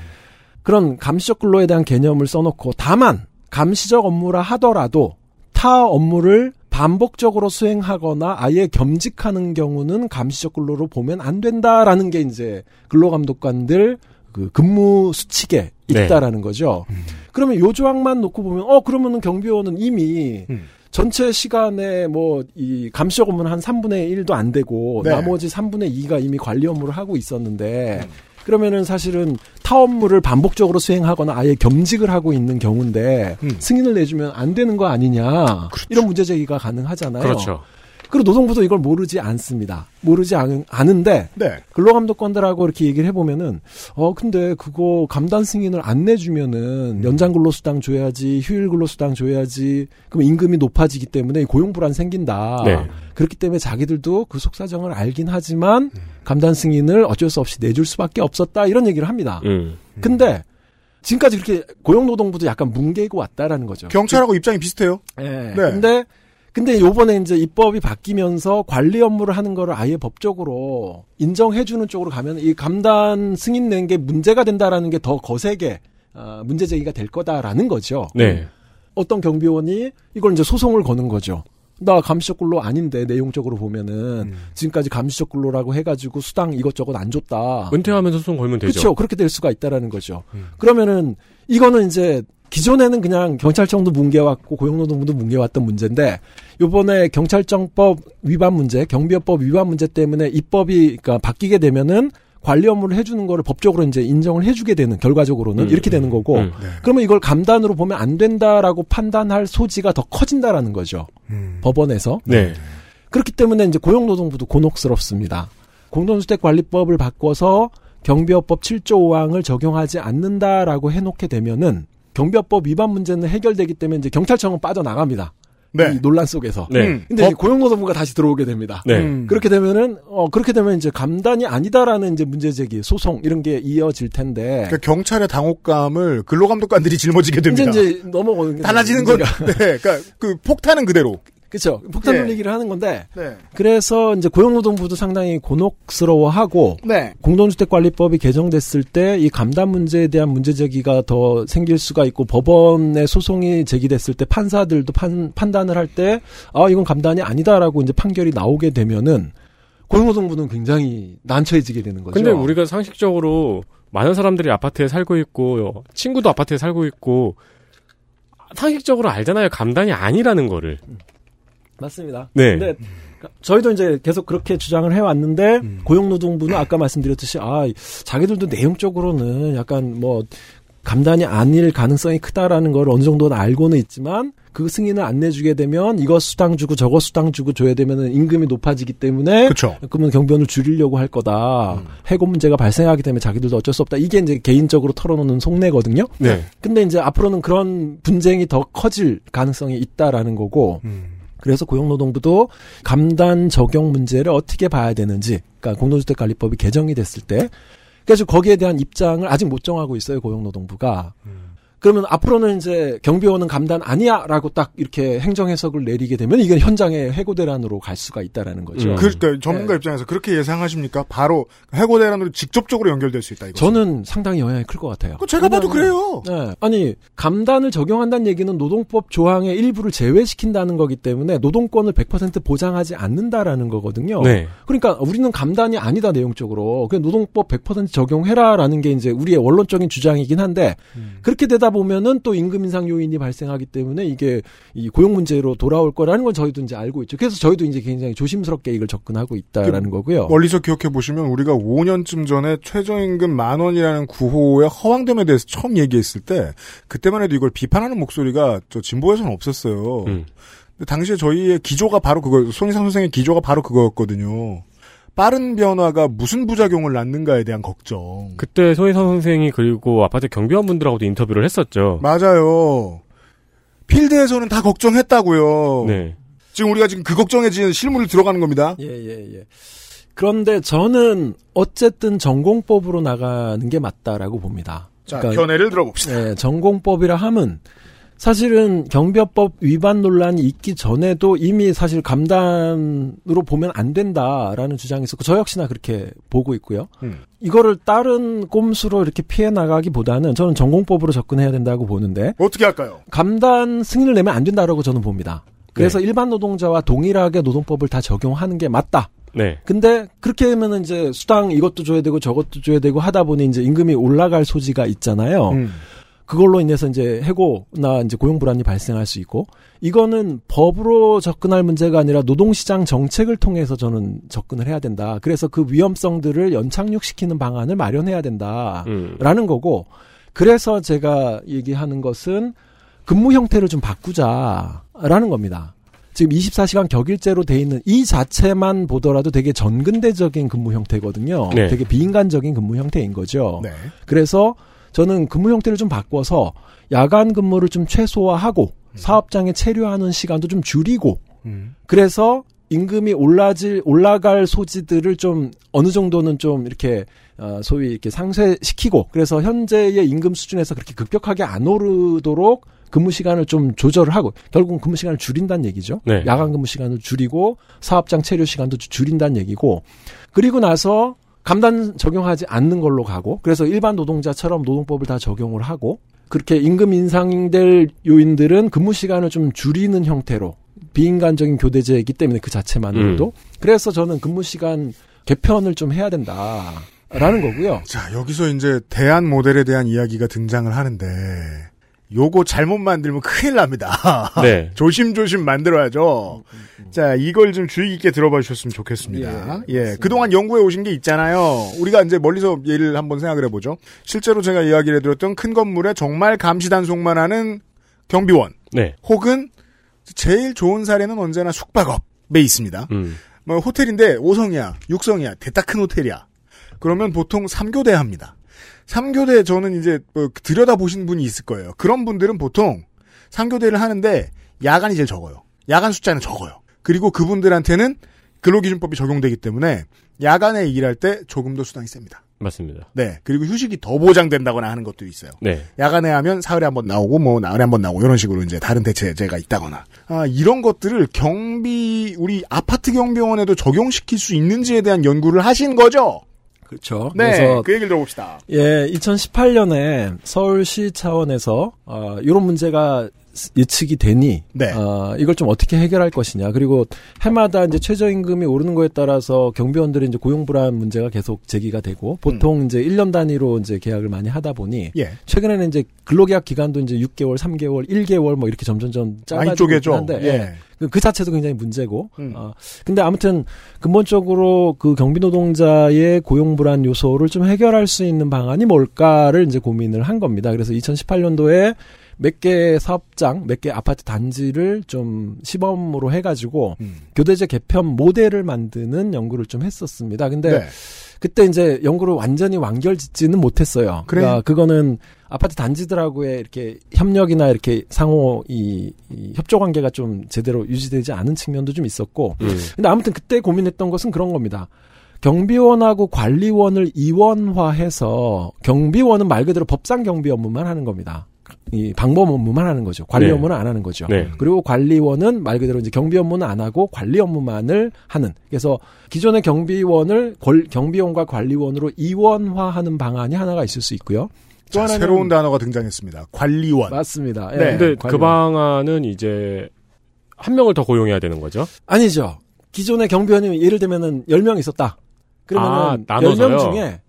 그런 감시적 근로에 대한 개념을 써놓고 다만 감시적 업무라 하더라도 타 업무를 반복적으로 수행하거나 아예 겸직하는 경우는 감시적 근로로 보면 안 된다라는 게 이제 근로감독관들 그 근무 수칙에 네. 있다라는 거죠. 그러면 요 조항만 놓고 보면 어 그러면은 경비원은 이미 음. 전체 시간에 뭐 이 감시적 업무는 한 3분의 1도 안 되고 네. 나머지 3분의 2가 이미 관리 업무를 하고 있었는데 음. 그러면은 사실은 타 업무를 반복적으로 수행하거나 아예 겸직을 하고 있는 경우인데 음. 승인을 내주면 안 되는 거 아니냐 이런 문제 제기가 가능하잖아요. 그렇죠. 그리고 노동부도 이걸 모르지 않습니다. 모르지 않, 않은데 네. 근로감독관들하고 이렇게 얘기를 해보면은 어 근데 그거 감단 승인을 안 내주면은 연장 근로수당 줘야지 휴일 근로수당 줘야지 그럼 임금이 높아지기 때문에 고용 불안 생긴다. 네. 그렇기 때문에 자기들도 그 속사정을 알긴 하지만 감단 승인을 어쩔 수 없이 내줄 수밖에 없었다 이런 얘기를 합니다. 음. 근데 지금까지 그렇게 고용노동부도 약간 뭉개고 왔다라는 거죠. 경찰하고 입장이 비슷해요. 예. 네. 근데 근데 요번에 이제 입법이 바뀌면서 관리 업무를 하는 거를 아예 법적으로 인정해주는 쪽으로 가면 이 감단 승인 낸 게 문제가 된다라는 게 더 거세게 어, 문제 제기가 될 거다라는 거죠. 네. 어떤 경비원이 이걸 이제 소송을 거는 거죠. 나 감시적 근로 아닌데 내용적으로 보면은 음. 지금까지 감시적 근로라고 해가지고 수당 이것저것 안 줬다. 은퇴하면서 소송 걸면 되죠. 그렇죠. 그렇게 될 수가 있다라는 거죠. 음. 그러면은 이거는 이제 기존에는 그냥 경찰청도 뭉개왔고 고용노동부도 뭉개왔던 문제인데 요번에 경찰청법 위반 문제, 경비업법 위반 문제 때문에 입법이 그러니까 바뀌게 되면은 관리 업무를 해주는 거를 법적으로 이제 인정을 해주게 되는 결과적으로는 음, 이렇게 되는 거고 음. 네. 그러면 이걸 감단으로 보면 안 된다라고 판단할 소지가 더 커진다라는 거죠 음. 법원에서 네. 그렇기 때문에 이제 고용노동부도 곤혹스럽습니다. 공동주택관리법을 바꿔서 경비업법 7조 5항을 적용하지 않는다라고 해놓게 되면은 경비업법 위반 문제는 해결되기 때문에 이제 경찰청은 빠져나갑니다. 네. 이 논란 속에서. 네. 음. 근데 이제 고용노동부가 다시 들어오게 됩니다. 네. 음. 그렇게 되면은 어 그렇게 되면 이제 감단이 아니다라는 이제 문제 제기, 소송 이런 게 이어질 텐데 그러니까 경찰의 당혹감을 근로감독관들이 [LAUGHS] 짊어지게 됩니다. 이제 이제 넘어오는 게 달라지는 건. 네. 그러니까 그 폭탄은 그대로. 그렇죠. 폭탄 예. 돌리기를 하는 건데 네. 그래서 이제 고용노동부도 상당히 곤혹스러워하고 네. 공동주택관리법이 개정됐을 때 이 감단 문제에 대한 문제 제기가 더 생길 수가 있고 법원에 소송이 제기됐을 때 판사들도 판, 판단을 할 때 아 이건 감단이 아니다라고 이제 판결이 나오게 되면은 고용노동부는 굉장히 난처해지게 되는 거죠. 근데 우리가 상식적으로 많은 사람들이 아파트에 살고 있고 친구도 아파트에 살고 있고 상식적으로 알잖아요. 감단이 아니라는 거를. 맞습니다. 네. 근데 저희도 이제 계속 그렇게 주장을 해왔는데 음. 고용노동부는 아까 말씀드렸듯이 아 자기들도 내용적으로는 약간 뭐 감단이 아닐 가능성이 크다라는 걸 어느 정도는 알고는 있지만 그 승인을 안 내주게 되면 이거 수당 주고 저거 수당 주고 줘야 되면은 임금이 높아지기 때문에 그렇죠. 그러면 경비원을 줄이려고 할 거다. 음. 해고 문제가 발생하기 때문에 자기들도 어쩔 수 없다. 이게 이제 개인적으로 털어놓는 속내거든요. 네. 근데 이제 앞으로는 그런 분쟁이 더 커질 가능성이 있다라는 거고 음. 그래서 고용노동부도 감단 적용 문제를 어떻게 봐야 되는지, 그러니까 공동주택관리법이 개정이 됐을 때, 그래서 거기에 대한 입장을 아직 못 정하고 있어요 고용노동부가. 그러면 앞으로는 이제 경비원은 감단 아니야라고 딱 이렇게 행정 해석을 내리게 되면 이건 현장의 해고 대란으로 갈 수가 있다라는 거죠. 음. 그러니까 전문가 입장에서 그렇게 예상하십니까? 바로 해고 대란으로 직접적으로 연결될 수 있다. 이거. 저는 상당히 영향이 클 것 같아요. 그 제가 봐도 그래요. 네. 아니 감단을 적용한다는 얘기는 노동법 조항의 일부를 제외시킨다는 거기 때문에 노동권을 100% 보장하지 않는다라는 거거든요. 네. 그러니까 우리는 감단이 아니다 내용적으로 그냥 노동법 100% 적용해라라는 게 이제 우리의 원론적인 주장이긴 한데 음. 그렇게 되다 보면은 또 임금 인상 요인이 발생하기 때문에 이게 이 고용 문제로 돌아올 거라는 건 저희도 이제 알고 있죠. 그래서 저희도 이제 굉장히 조심스럽게 이걸 접근하고 있다라는 거고요. 멀리서 기억해 보시면 우리가 5년쯤 전에 최저임금 만 원이라는 구호의 허황됨에 대해서 처음 얘기했을 때 그때만 해도 이걸 비판하는 목소리가 저 진보에서는 없었어요. 음. 당시에 저희의 기조가 바로 그거 손희상 선생의 기조가 바로 그거였거든요. 빠른 변화가 무슨 부작용을 낳는가에 대한 걱정. 그때 소희선 선생이 그리고 아파트 경비원분들하고도 인터뷰를 했었죠. 맞아요. 필드에서는 다 걱정했다고요. 네. 지금 우리가 지금 그 걱정에 지금 실물을 들어가는 겁니다. 예, 예, 예. 그런데 저는 어쨌든 전공법으로 나가는 게 맞다라고 봅니다. 자, 그러니까 견해를 들어봅시다. 네, 전공법이라 함은 사실은 경비업법 위반 논란이 있기 전에도 이미 사실 감단으로 보면 안 된다라는 주장이 있었고 저 역시나 그렇게 보고 있고요. 음. 이거를 다른 꼼수로 이렇게 피해 나가기보다는 저는 전공법으로 접근해야 된다고 보는데 어떻게 할까요? 감단 승인을 내면 안 된다라고 저는 봅니다. 그래서 일반 노동자와 동일하게 노동법을 다 적용하는 게 맞다. 네. 근데 그렇게 하면은 이제 수당 이것도 줘야 되고 저것도 줘야 되고 하다 보니 이제 임금이 올라갈 소지가 있잖아요. 음. 그걸로 인해서 이제 해고나 이제 고용 불안이 발생할 수 있고 이거는 법으로 접근할 문제가 아니라 노동시장 정책을 통해서 저는 접근을 해야 된다. 그래서 그 위험성들을 연착륙시키는 방안을 마련해야 된다라는 음. 거고 그래서 제가 얘기하는 것은 근무 형태를 좀 바꾸자라는 겁니다. 지금 24시간 격일제로 돼 있는 이 자체만 보더라도 되게 전근대적인 근무 형태거든요. 네. 되게 비인간적인 근무 형태인 거죠. 네. 그래서 저는 근무 형태를 좀 바꿔서 야간 근무를 좀 최소화하고 사업장에 체류하는 시간도 좀 줄이고 음. 그래서 임금이 올라질 올라갈 소지들을 좀 어느 정도는 좀 이렇게 어, 소위 이렇게 상쇄시키고 그래서 현재의 임금 수준에서 그렇게 급격하게 안 오르도록 근무 시간을 좀 조절을 하고 결국은 근무 시간을 줄인다는 얘기죠. 네. 야간 근무 시간을 줄이고 사업장 체류 시간도 주- 줄인다는 얘기고 그리고 나서 감단 적용하지 않는 걸로 가고 그래서 일반 노동자처럼 노동법을 다 적용을 하고 그렇게 임금 인상될 요인들은 근무 시간을 좀 줄이는 형태로 비인간적인 교대제이기 때문에 그 자체만으로도 그래서 저는 근무 시간 개편을 좀 해야 된다라는 거고요. 자, 여기서 이제 대안 모델에 대한 이야기가 등장을 하는데 요거 잘못 만들면 큰일 납니다. [LAUGHS] 네. 조심조심 만들어야죠. 자, 이걸 좀 주의 깊게 들어봐 주셨으면 좋겠습니다. 예, 그동안 연구해 오신 게 있잖아요. 우리가 이제 멀리서 예를 한번 생각을 해보죠. 실제로 제가 이야기를 해드렸던 큰 건물에 정말 감시 단속만 하는 경비원, 네. 혹은 제일 좋은 사례는 언제나 숙박업에 있습니다. 음. 뭐 호텔인데 5성이야, 6성이야, 대따 큰 호텔이야. 그러면 보통 3교대 합니다. 3교대 저는 이제 뭐 들여다 보신 분이 있을 거예요. 그런 분들은 보통 3교대를 하는데 야간이 제일 적어요. 야간 숫자는 적어요. 그리고 그분들한테는 근로기준법이 적용되기 때문에 야간에 일할 때 조금 더 수당이 셉니다. 맞습니다. 네. 그리고 휴식이 더 보장된다거나 하는 것도 있어요. 네. 야간에 하면 사흘에 한 번 나오고 뭐 나흘에 한 번 나오고 이런 식으로 이제 다른 대체제가 있다거나 아 이런 것들을 경비 우리 아파트 경비원에도 적용시킬 수 있는지에 대한 연구를 하신 거죠? 그렇죠. 네, 그래서 그 얘기를 들어봅시다. 예, 2018년에 서울시 차원에서 어, 이런 문제가 예측이 되니 네. 어, 이걸 좀 어떻게 해결할 것이냐 그리고 해마다 이제 최저임금이 오르는 거에 따라서 경비원들의 이제 고용 불안 문제가 계속 제기가 되고 보통 이제 1년 단위로 이제 계약을 많이 하다 보니 음. 예. 최근에는 이제 근로계약 기간도 이제 6개월, 3개월, 1개월 뭐 이렇게 점점점 많이 짧아지고 한데 예. 예. 그- 그 자체도 굉장히 문제고. 음. 어, 근데 아무튼 근본적으로 그 경비 노동자의 고용 불안 요소를 좀 해결할 수 있는 방안이 뭘까를 이제 고민을 한 겁니다. 그래서 2018년도에 몇 개 사업장, 몇 개 아파트 단지를 좀 시범으로 해가지고 음. 교대제 개편 모델을 만드는 연구를 좀 했었습니다. 근데 네. 그때 이제 연구를 완전히 완결짓지는 못했어요. 그래. 그러니까 그거는 아파트 단지들하고의 이렇게 협력이나 이렇게 상호 이, 이 협조 관계가 좀 제대로 유지되지 않은 측면도 좀 있었고. 음. 근데 아무튼 그때 고민했던 것은 그런 겁니다. 경비원하고 관리원을 이원화해서 경비원은 말 그대로 법상 경비 업무만 하는 겁니다. 이 방범 업무만 하는 거죠. 관리 네. 업무는 안 하는 거죠. 네. 그리고 관리원은 말 그대로 이제 경비 업무는 안 하고 관리 업무만을 하는. 그래서 기존의 경비원을 권- 경비원과 관리원으로 이원화하는 방안이 하나가 있을 수 있고요. 또 자, 하나는 새로운 단어가 등장했습니다. 관리원. 맞습니다. 예, 네. 근데 관리원. 그 방안은 이제 한 명을 더 고용해야 되는 거죠. 아니죠. 기존의 경비원이 예를 들면은 10명 있었다. 아, 그러면은 나눠서요? 10명 중에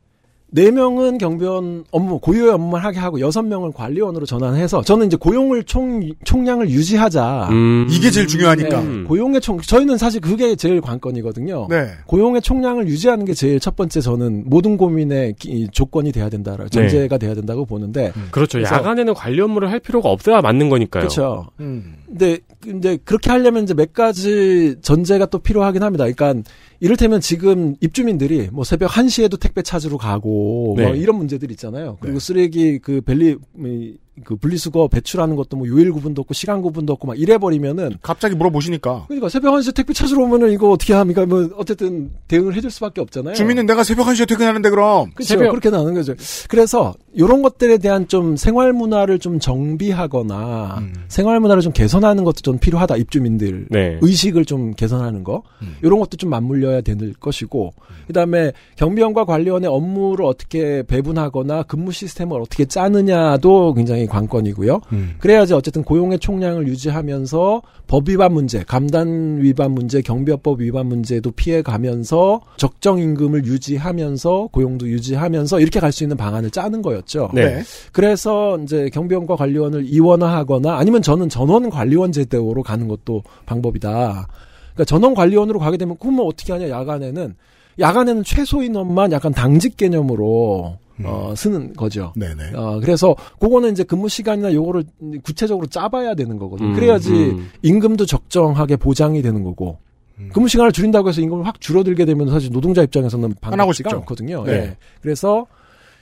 4명은 경비원 업무, 고유의 업무만 하게 하고 6명을 관리원으로 전환해서 저는 이제 고용을 총, 총량을 유지하자. 음. 이게 제일 중요하니까. 네, 음. 고용의 총, 저희는 사실 그게 제일 관건이거든요. 네. 고용의 총량을 유지하는 게 제일 첫 번째 저는 모든 고민의 기- 조건이 돼야 된다, 전제가 돼야 된다고 보는데. 그렇죠. 그래서- 야간에는 관리 업무를 할 필요가 없어야 맞는 거니까요. 그렇죠. 음. 근데 근데 그렇게 하려면 이제 몇 가지 전제가 또 필요하긴 합니다. 그러니까 이를테면 지금 입주민들이 뭐 새벽 1시에도 택배 찾으러 가고 네. 뭐 이런 문제들 있잖아요. 그리고 네. 쓰레기 그 벨리 이, 그 분리수거 배출하는 것도 뭐 요일 구분도 없고 시간 구분도 없고 막 이래 버리면은 갑자기 물어보시니까 그러니까 새벽 1시에 택배 찾으러 오면은 이거 어떻게 합니까? 뭐 어쨌든 대응을 해줄 수밖에 없잖아요. 주민은 내가 새벽 1시에 퇴근하는데 그럼 그렇죠. 새벽- 그렇게 나오는 거죠. 그래서 이런 것들에 대한 좀 생활 문화를 좀 정비하거나 음. 생활 문화를 좀 개선하는 것도 좀 필요하다. 입주민들 네. 의식을 좀 개선하는 거 음. 이런 것도 좀 맞물려야 될 것이고 그다음에 경비원과 관리원의 업무를 어떻게 배분하거나 근무 시스템을 어떻게 짜느냐도 굉장히 관건이고요. 음. 그래야지 어쨌든 고용의 총량을 유지하면서 법 위반 문제, 감단 위반 문제, 경비업법 위반 문제도 피해 가면서 적정 임금을 유지하면서 고용도 유지하면서 이렇게 갈 수 있는 방안을 짜는 거였죠. 네. 그래서 이제 경비원과 관리원을 이원화하거나 아니면 저는 전원 관리원 제도로 가는 것도 방법이다. 그러니까 전원 관리원으로 가게 되면 그러면 어떻게 하냐 야간에는 야간에는 최소 인원만 약간 당직 개념으로 어, 쓰는 거죠. 네네. 어, 그래서 그거는 이제 근무 시간이나 요거를 구체적으로 짜봐야 되는 거거든요. 음, 그래야지 음. 임금도 적정하게 보장이 되는 거고. 음. 근무 시간을 줄인다고 해서 임금을 확 줄어들게 되면 사실 노동자 입장에서는 반갑지가. 않거든요. 네. 예. 그래서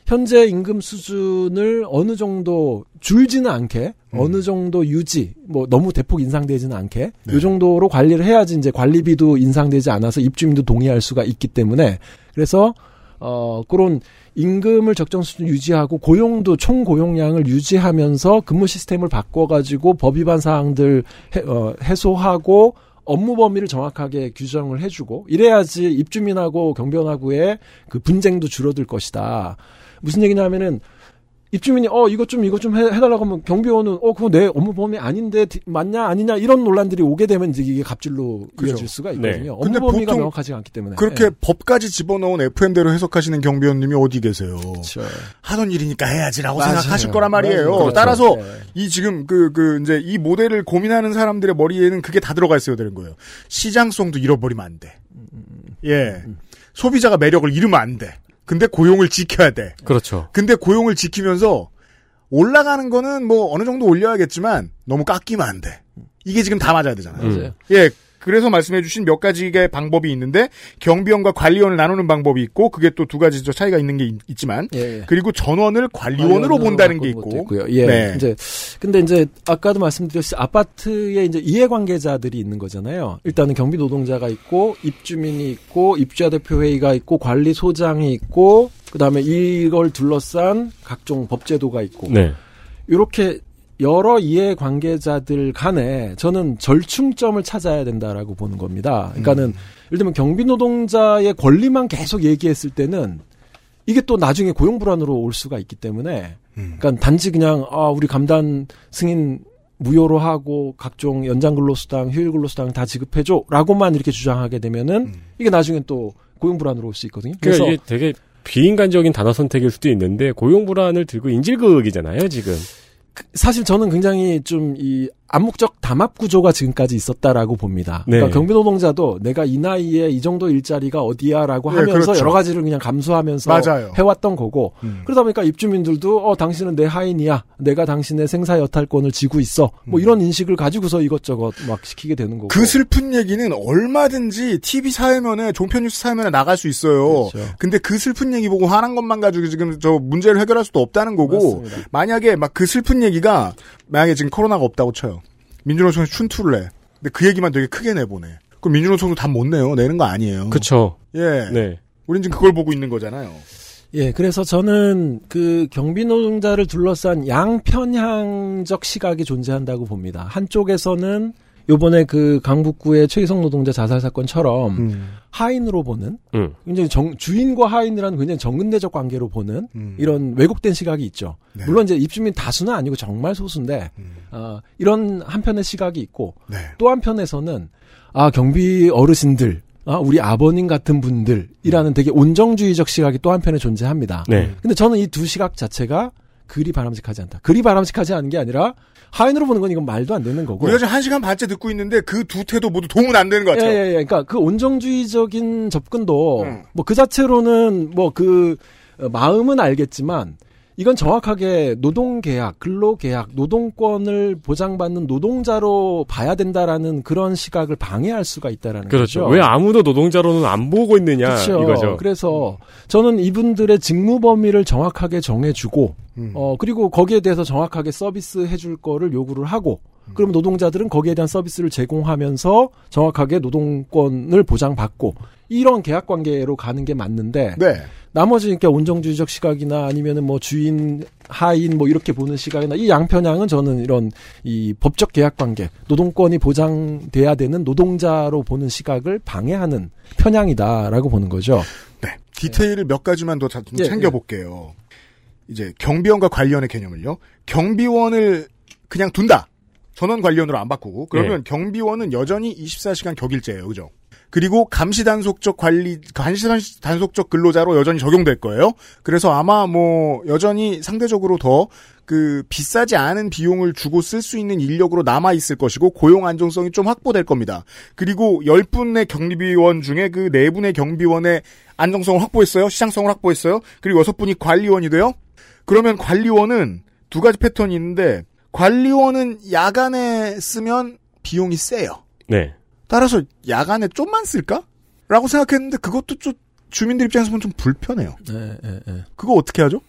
현재 임금 수준을 어느 정도 줄지는 않게 음. 어느 정도 유지 뭐 너무 대폭 인상되지는 않게 네. 요 정도로 관리를 해야지 이제 관리비도 인상되지 않아서 입주민도 동의할 수가 있기 때문에 그래서 어 그런 임금을 적정 수준 유지하고 고용도 총 고용량을 유지하면서 근무 시스템을 바꿔가지고 법 위반 사항들 해, 어, 해소하고 업무 범위를 정확하게 규정을 해주고 이래야지 입주민하고 경비원하고의 그 분쟁도 줄어들 것이다. 무슨 얘기냐면은 입주민이 어 이것 좀 이것 좀 해, 해달라고 하면 경비원은 어 그거 내 업무 범위 아닌데 디- 맞냐 아니냐 이런 논란들이 오게 되면 이제 이게 갑질로 그죠. 이어질 수가 있거든요. 업무 근데 범위가 보통 명확하지 않기 때문에 그렇게 예. 법까지 집어넣은 FM대로 해석하시는 경비원님이 어디 계세요? 그렇죠. 하던 일이니까 해야지라고 맞아요. 생각하실 거란 말이에요. 맞아요. 그렇죠. 따라서 예. 이 지금 그, 그, 이제 이 모델을 고민하는 사람들의 머리에는 그게 다 들어가 있어야 되는 거예요. 시장성도 잃어버리면 안 돼. 예. 소비자가 매력을 잃으면 안 돼. 근데 고용을 지켜야 돼. 그렇죠. 근데 고용을 지키면서 올라가는 거는 뭐 어느 정도 올려야겠지만 너무 깎이면 안 돼. 이게 지금 다 맞아야 되잖아요. 음. 맞아요. 예. 그래서 말씀해주신 몇 가지의 방법이 있는데 경비원과 관리원을 나누는 방법이 있고 그게 또 두 가지 저 차이가 있는 게 있, 지만 예, 예. 그리고 전원을 관리원으로 본다는 게 있고. 예. 네. 이제 근데 이제 아까도 말씀드렸듯이 아파트에 이제 이해관계자들이 있는 거잖아요. 일단은 경비 노동자가 있고 입주민이 있고 입주자 대표 회의가 있고 관리 소장이 있고 그다음에 이걸 둘러싼 각종 법제도가 있고 네. 이렇게 여러 이해 관계자들 간에 저는 절충점을 찾아야 된다라고 보는 겁니다. 그러니까는 예를 들면 경비 노동자의 권리만 계속 얘기했을 때는 이게 또 나중에 고용 불안으로 올 수가 있기 때문에 음. 그러니까 단지 그냥 아 우리 감단 승인 무효로 하고 각종 연장 근로수당, 휴일 근로수당 다 지급해 줘라고만 이렇게 주장하게 되면은 음. 이게 나중에 또 고용 불안으로 올 수 있거든요. 그래서 그래서 이게 되게 비인간적인 단어 선택일 수도 있는데 고용 불안을 들고 인질극이잖아요, 지금. 사실 저는 굉장히 좀 이 암묵적 담합 구조가 지금까지 있었다라고 봅니다. 네. 그러니까 경비 노동자도 내가 이 나이에 이 정도 일자리가 어디야라고 네, 하면서 그렇죠. 여러 가지를 그냥 감수하면서 맞아요. 해왔던 거고 음. 그러다 보니까 입주민들도 어 당신은 내 하인이야 내가 당신의 생사 여탈권을 쥐고 있어 뭐 이런 인식을 가지고서 이것저것 막 시키게 되는 거고 음. 그 슬픈 얘기는 얼마든지 TV 사회면에 종편 뉴스 사회면에 나갈 수 있어요. 그렇죠. 근데 그 슬픈 얘기 보고 화난 것만 가지고 지금 저 문제를 해결할 수도 없다는 거고 맞습니다. 만약에 막 그 슬픈 얘기가 만약에 지금 코로나가 없다고 쳐요. 민주노총이 춘투를 해. 근데 그 얘기만 되게 크게 내보내. 그럼 민주노총도 답 못 내요. 내는 거 아니에요. 그쵸. 예. 네. 우린 지금 그걸 보고 있는 거잖아요. 예, 그래서 저는 그 경비 노동자를 둘러싼 양편향적 시각이 존재한다고 봅니다. 한쪽에서는 요번에 그 강북구의 최희성 노동자 자살 사건처럼 음. 하인으로 보는 음. 굉장히 정- 주인과 하인이라는 굉장히 정근대적 관계로 보는 음. 이런 왜곡된 시각이 있죠. 네. 물론 이제 입주민 다수는 아니고 정말 소수인데 음. 어, 이런 한편의 시각이 있고 네. 또 한편에서는 아 경비 어르신들 아 우리 아버님 같은 분들이라는 되게 온정주의적 시각이 또 한편에 존재합니다. 네. 근데 저는 이 두 시각 자체가 그리 바람직하지 않다. 그리 바람직하지 않은 게 아니라 하인으로 보는 건 이건 말도 안 되는 거고. 우리가 지금 한 시간 반째 듣고 있는데 그 두 태도 모두 도움은 안 되는 것 예, 같아요. 예, 예. 그러니까 그 온정주의적인 접근도 음. 뭐그 자체로는 뭐 그 마음은 알겠지만 이건 정확하게 노동계약, 근로계약, 노동권을 보장받는 노동자로 봐야 된다라는 그런 시각을 방해할 수가 있다라는 그렇죠. 거죠. 왜 아무도 노동자로는 안 보고 있느냐 그렇죠. 이거죠. 그래서 저는 이분들의 직무 범위를 정확하게 정해주고 음. 어 그리고 거기에 대해서 정확하게 서비스 해줄 거를 요구를 하고 음. 그러면 노동자들은 거기에 대한 서비스를 제공하면서 정확하게 노동권을 보장받고 이런 계약 관계로 가는 게 맞는데 네. 나머지 그러니까 온정주의적 시각이나 아니면은 뭐 주인 하인 뭐 이렇게 보는 시각이나 이 양편향은 저는 이런 이 법적 계약 관계 노동권이 보장돼야 되는 노동자로 보는 시각을 방해하는 편향이다라고 보는 거죠. 네. 디테일을 몇 가지만 더 예, 챙겨볼게요. 이제 경비원과 관리원의 개념을요. 경비원을 그냥 둔다. 전원 관리원으로 안 바꾸고 그러면 예. 경비원은 여전히 24시간 격일제예요. 그죠? 그리고 감시 단속적 관리 감시 단속적 근로자로 여전히 적용될 거예요. 그래서 아마 뭐 여전히 상대적으로 더 그 비싸지 않은 비용을 주고 쓸 수 있는 인력으로 남아 있을 것이고 고용 안정성이 좀 확보될 겁니다. 그리고 10분의 경비원 중에 그 4분의 경비원의 안정성을 확보했어요. 시장성을 확보했어요. 그리고 6분이 관리원이 돼요. 그러면 관리원은 두 가지 패턴이 있는데 관리원은 야간에 쓰면 비용이 세요. 네. 따라서 야간에 좀만 쓸까? 라고 생각했는데 그것도 좀 주민들 입장에서 보면 좀 불편해요. 네, 네, 네. 그거 어떻게 하죠?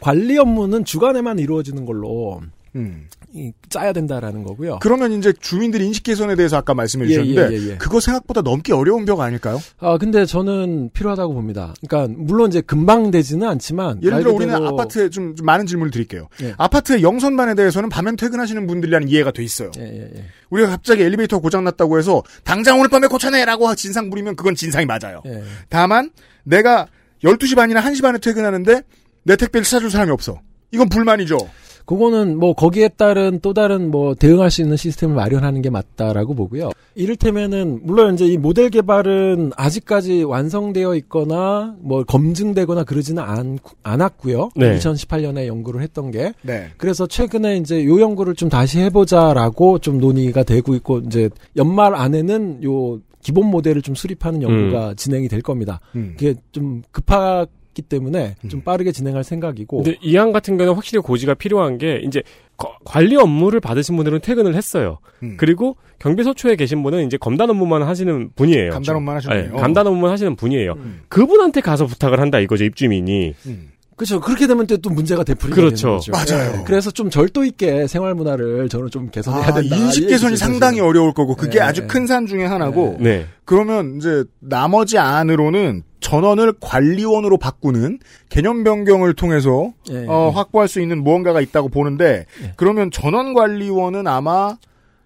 관리 업무는 주간에만 이루어지는 걸로 음. 이, 짜야 된다라는 거고요. 그러면 이제 주민들 인식 개선에 대해서 아까 말씀해 예, 주셨는데 예, 예, 예. 그거 생각보다 넘기 어려운 벽 아닐까요? 아 근데 저는 필요하다고 봅니다. 그러니까 물론 이제 금방 되지는 않지만 예를 들어 말 우리는 그대로- 아파트에 좀, 좀 많은 질문을 드릴게요. 예. 아파트의 영선반에 대해서는 밤엔 퇴근하시는 분들이라는 이해가 돼 있어요. 예, 예, 예. 우리가 갑자기 엘리베이터 고장 났다고 해서 당장 오늘 밤에 고쳐내라고 진상 부리면 그건 진상이 맞아요. 예. 다만 내가 12시 반이나 1시 반에 퇴근하는데 내 택배를 찾아줄 사람이 없어. 이건 불만이죠. 그거는 뭐 거기에 따른 또 다른 뭐 대응할 수 있는 시스템을 마련하는 게 맞다라고 보고요. 이를테면은 물론 이제 이 모델 개발은 아직까지 완성되어 있거나 뭐 검증되거나 그러지는 않, 않았고요. 네. 2018년에 연구를 했던 게 네. 그래서 최근에 이제 요 연구를 좀 다시 해보자라고 좀 논의가 되고 있고 이제 연말 안에는 요 기본 모델을 좀 수립하는 연구가 진행이 될 겁니다. 음. 그게 좀 급하 기 때문에 좀 빠르게 진행할 생각이고. 근데 이안 같은 경우는 확실히 고지가 필요한 게 이제 거- 관리 업무를 받으신 분들은 퇴근을 했어요. 음. 그리고 경비소초에 계신 분은 이제 검단 업무만 하시는 분이에요. 감단 업무만 하시네요. 네, 감단 업무만 하시는 분이에요. 음. 그분한테 가서 부탁을 한다 이거죠 입주민이. 음. 그렇죠. 그렇게 되면 또, 또 문제가 되풀이가 그렇죠. 되는 거죠. 맞아요. 예. 그래서 좀 절도 있게 생활 문화를 저는 좀 개선해야 아, 된다. 인식 이 개선이 상당히 사실은. 어려울 거고 그게 네. 아주 큰 산 중에 하나고 네. 그러면 이제 나머지 안으로는 전원을 관리원으로 바꾸는 개념 변경을 통해서 예, 어, 예. 확보할 수 있는 무언가가 있다고 보는데 예. 그러면 전원 관리원은 아마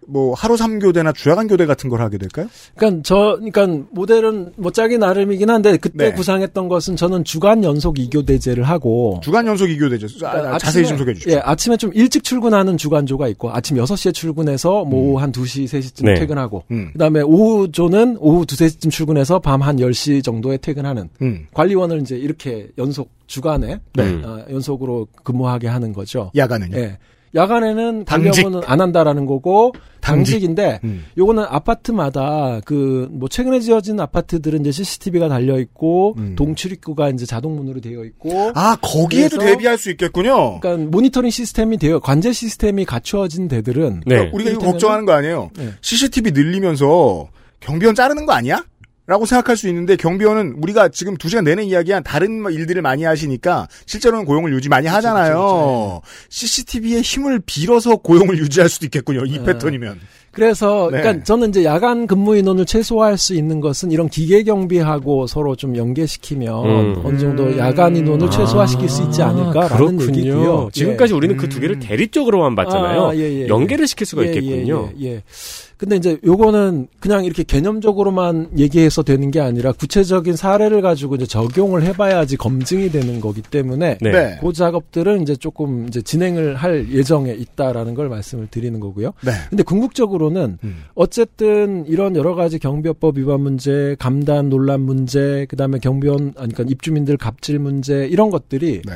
뭐 하루 3교대나 주야간 교대 같은 걸 하게 될까요? 그러니까 저, 그러니까 모델은 뭐 짜기 나름이긴 한데 그때 네. 구상했던 것은 저는 주간 연속 이교대제를 하고 주간 연속 2교대죠. 아, 그러니까 자세히 아침에- 좀 소개해 주십시오. 예, 아침에 좀 일찍 출근하는 주간조가 있고 아침 6시에 출근해서 뭐 오후 한 2시, 3시쯤 네. 퇴근하고 음. 그다음에 오후조는 오후 2, 3시쯤 출근해서 밤 한 10시 정도에 퇴근하는 음. 관리원을 이제 이렇게 연속 주간에 네. 음. 어, 연속으로 근무하게 하는 거죠. 야간은요? 예. 야간에는 당직. 당직은 안 한다라는 거고 당직. 당직인데 음. 요거는 아파트마다 그 뭐 최근에 지어진 아파트들은 이제 CCTV가 달려 있고 음. 동출입구가 이제 자동문으로 되어 있고 아 거기에도 대비할 수 있겠군요. 그러니까 모니터링 시스템이 되어 관제 시스템이 갖추어진 데들은 네. 그러니까 우리가 이거 걱정하는 거 아니에요. 네. CCTV 늘리면서 경비원 자르는 거 아니야? 라고 생각할 수 있는데 경비원은 우리가 지금 두 시간 내내 이야기한 다른 일들을 많이 하시니까 실제로는 고용을 유지 많이 하잖아요. CCTV의 힘을 빌어서 고용을 유지할 수도 있겠군요. 이 네. 패턴이면. 그래서 네. 그러니까 저는 이제 야간 근무 인원을 최소화할 수 있는 것은 이런 기계 경비하고 서로 좀 연계시키면 음. 어느 정도 야간 인원을 최소화시킬 수 있지 않을까라는 그렇군요. 얘기고요. 지금까지 예. 우리는 그 두 개를 대리 쪽으로만 봤잖아요. 아, 예, 예, 예. 연계를 시킬 수가 예, 있겠군요. 예, 예, 예. 근데 이제 요거는 그냥 이렇게 개념적으로만 얘기해서 되는 게 아니라 구체적인 사례를 가지고 이제 적용을 해봐야지 검증이 되는 거기 때문에 네. 네. 그 작업들은 이제 조금 이제 진행을 할 예정에 있다라는 걸 말씀을 드리는 거고요. 네. 근데 궁극적으로 는 음. 어쨌든 이런 여러 가지 경비업법 위반 문제, 감단 논란 문제, 그다음에 경비원 아니 그러니까 입주민들 갑질 문제 이런 것들이 네.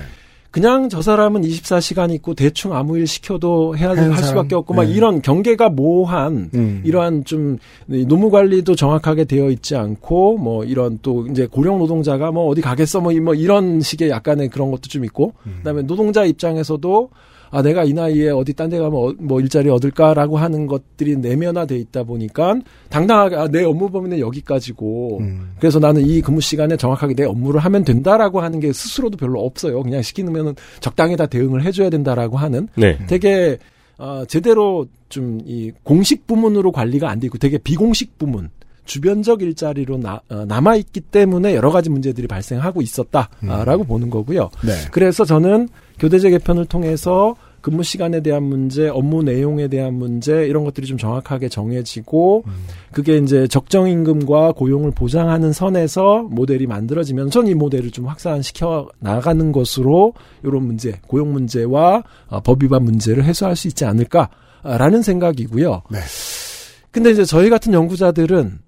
그냥 저 사람은 24시간 있고 대충 아무 일 시켜도 해야 하는 할. 수밖에 없고 막 네. 이런 경계가 모호한 음. 이러한 좀 노무 관리도 정확하게 되어 있지 않고 뭐 이런 또 이제 고령 노동자가 뭐 어디 가겠어 뭐, 이- 뭐 이런 식의 약간의 그런 것도 좀 있고 음. 그다음에 노동자 입장에서도 아 내가 이 나이에 어디 딴 데 가면 어, 뭐 일자리 얻을까라고 하는 것들이 내면화돼 있다 보니까 당당하게 아, 내 업무 범위는 여기까지고 음. 그래서 나는 이 근무 시간에 정확하게 내 업무를 하면 된다라고 하는 게 스스로도 별로 없어요. 그냥 시키면은 적당히 다 대응을 해줘야 된다라고 하는 네. 되게 어, 제대로 좀 이 공식 부문으로 관리가 안 돼 있고 되게 비공식 부문 주변적 일자리로 나, 어, 남아있기 때문에 여러 가지 문제들이 발생하고 있었다라고 보는 거고요. 네. 그래서 저는 교대제 개편을 통해서 근무 시간에 대한 문제, 업무 내용에 대한 문제 이런 것들이 좀 정확하게 정해지고 그게 이제 적정 임금과 고용을 보장하는 선에서 모델이 만들어지면 전 이 모델을 좀 확산시켜 나가는 것으로 이런 문제, 고용 문제와 어, 법 위반 문제를 해소할 수 있지 않을까라는 생각이고요. 네. 근데 이제 저희 같은 연구자들은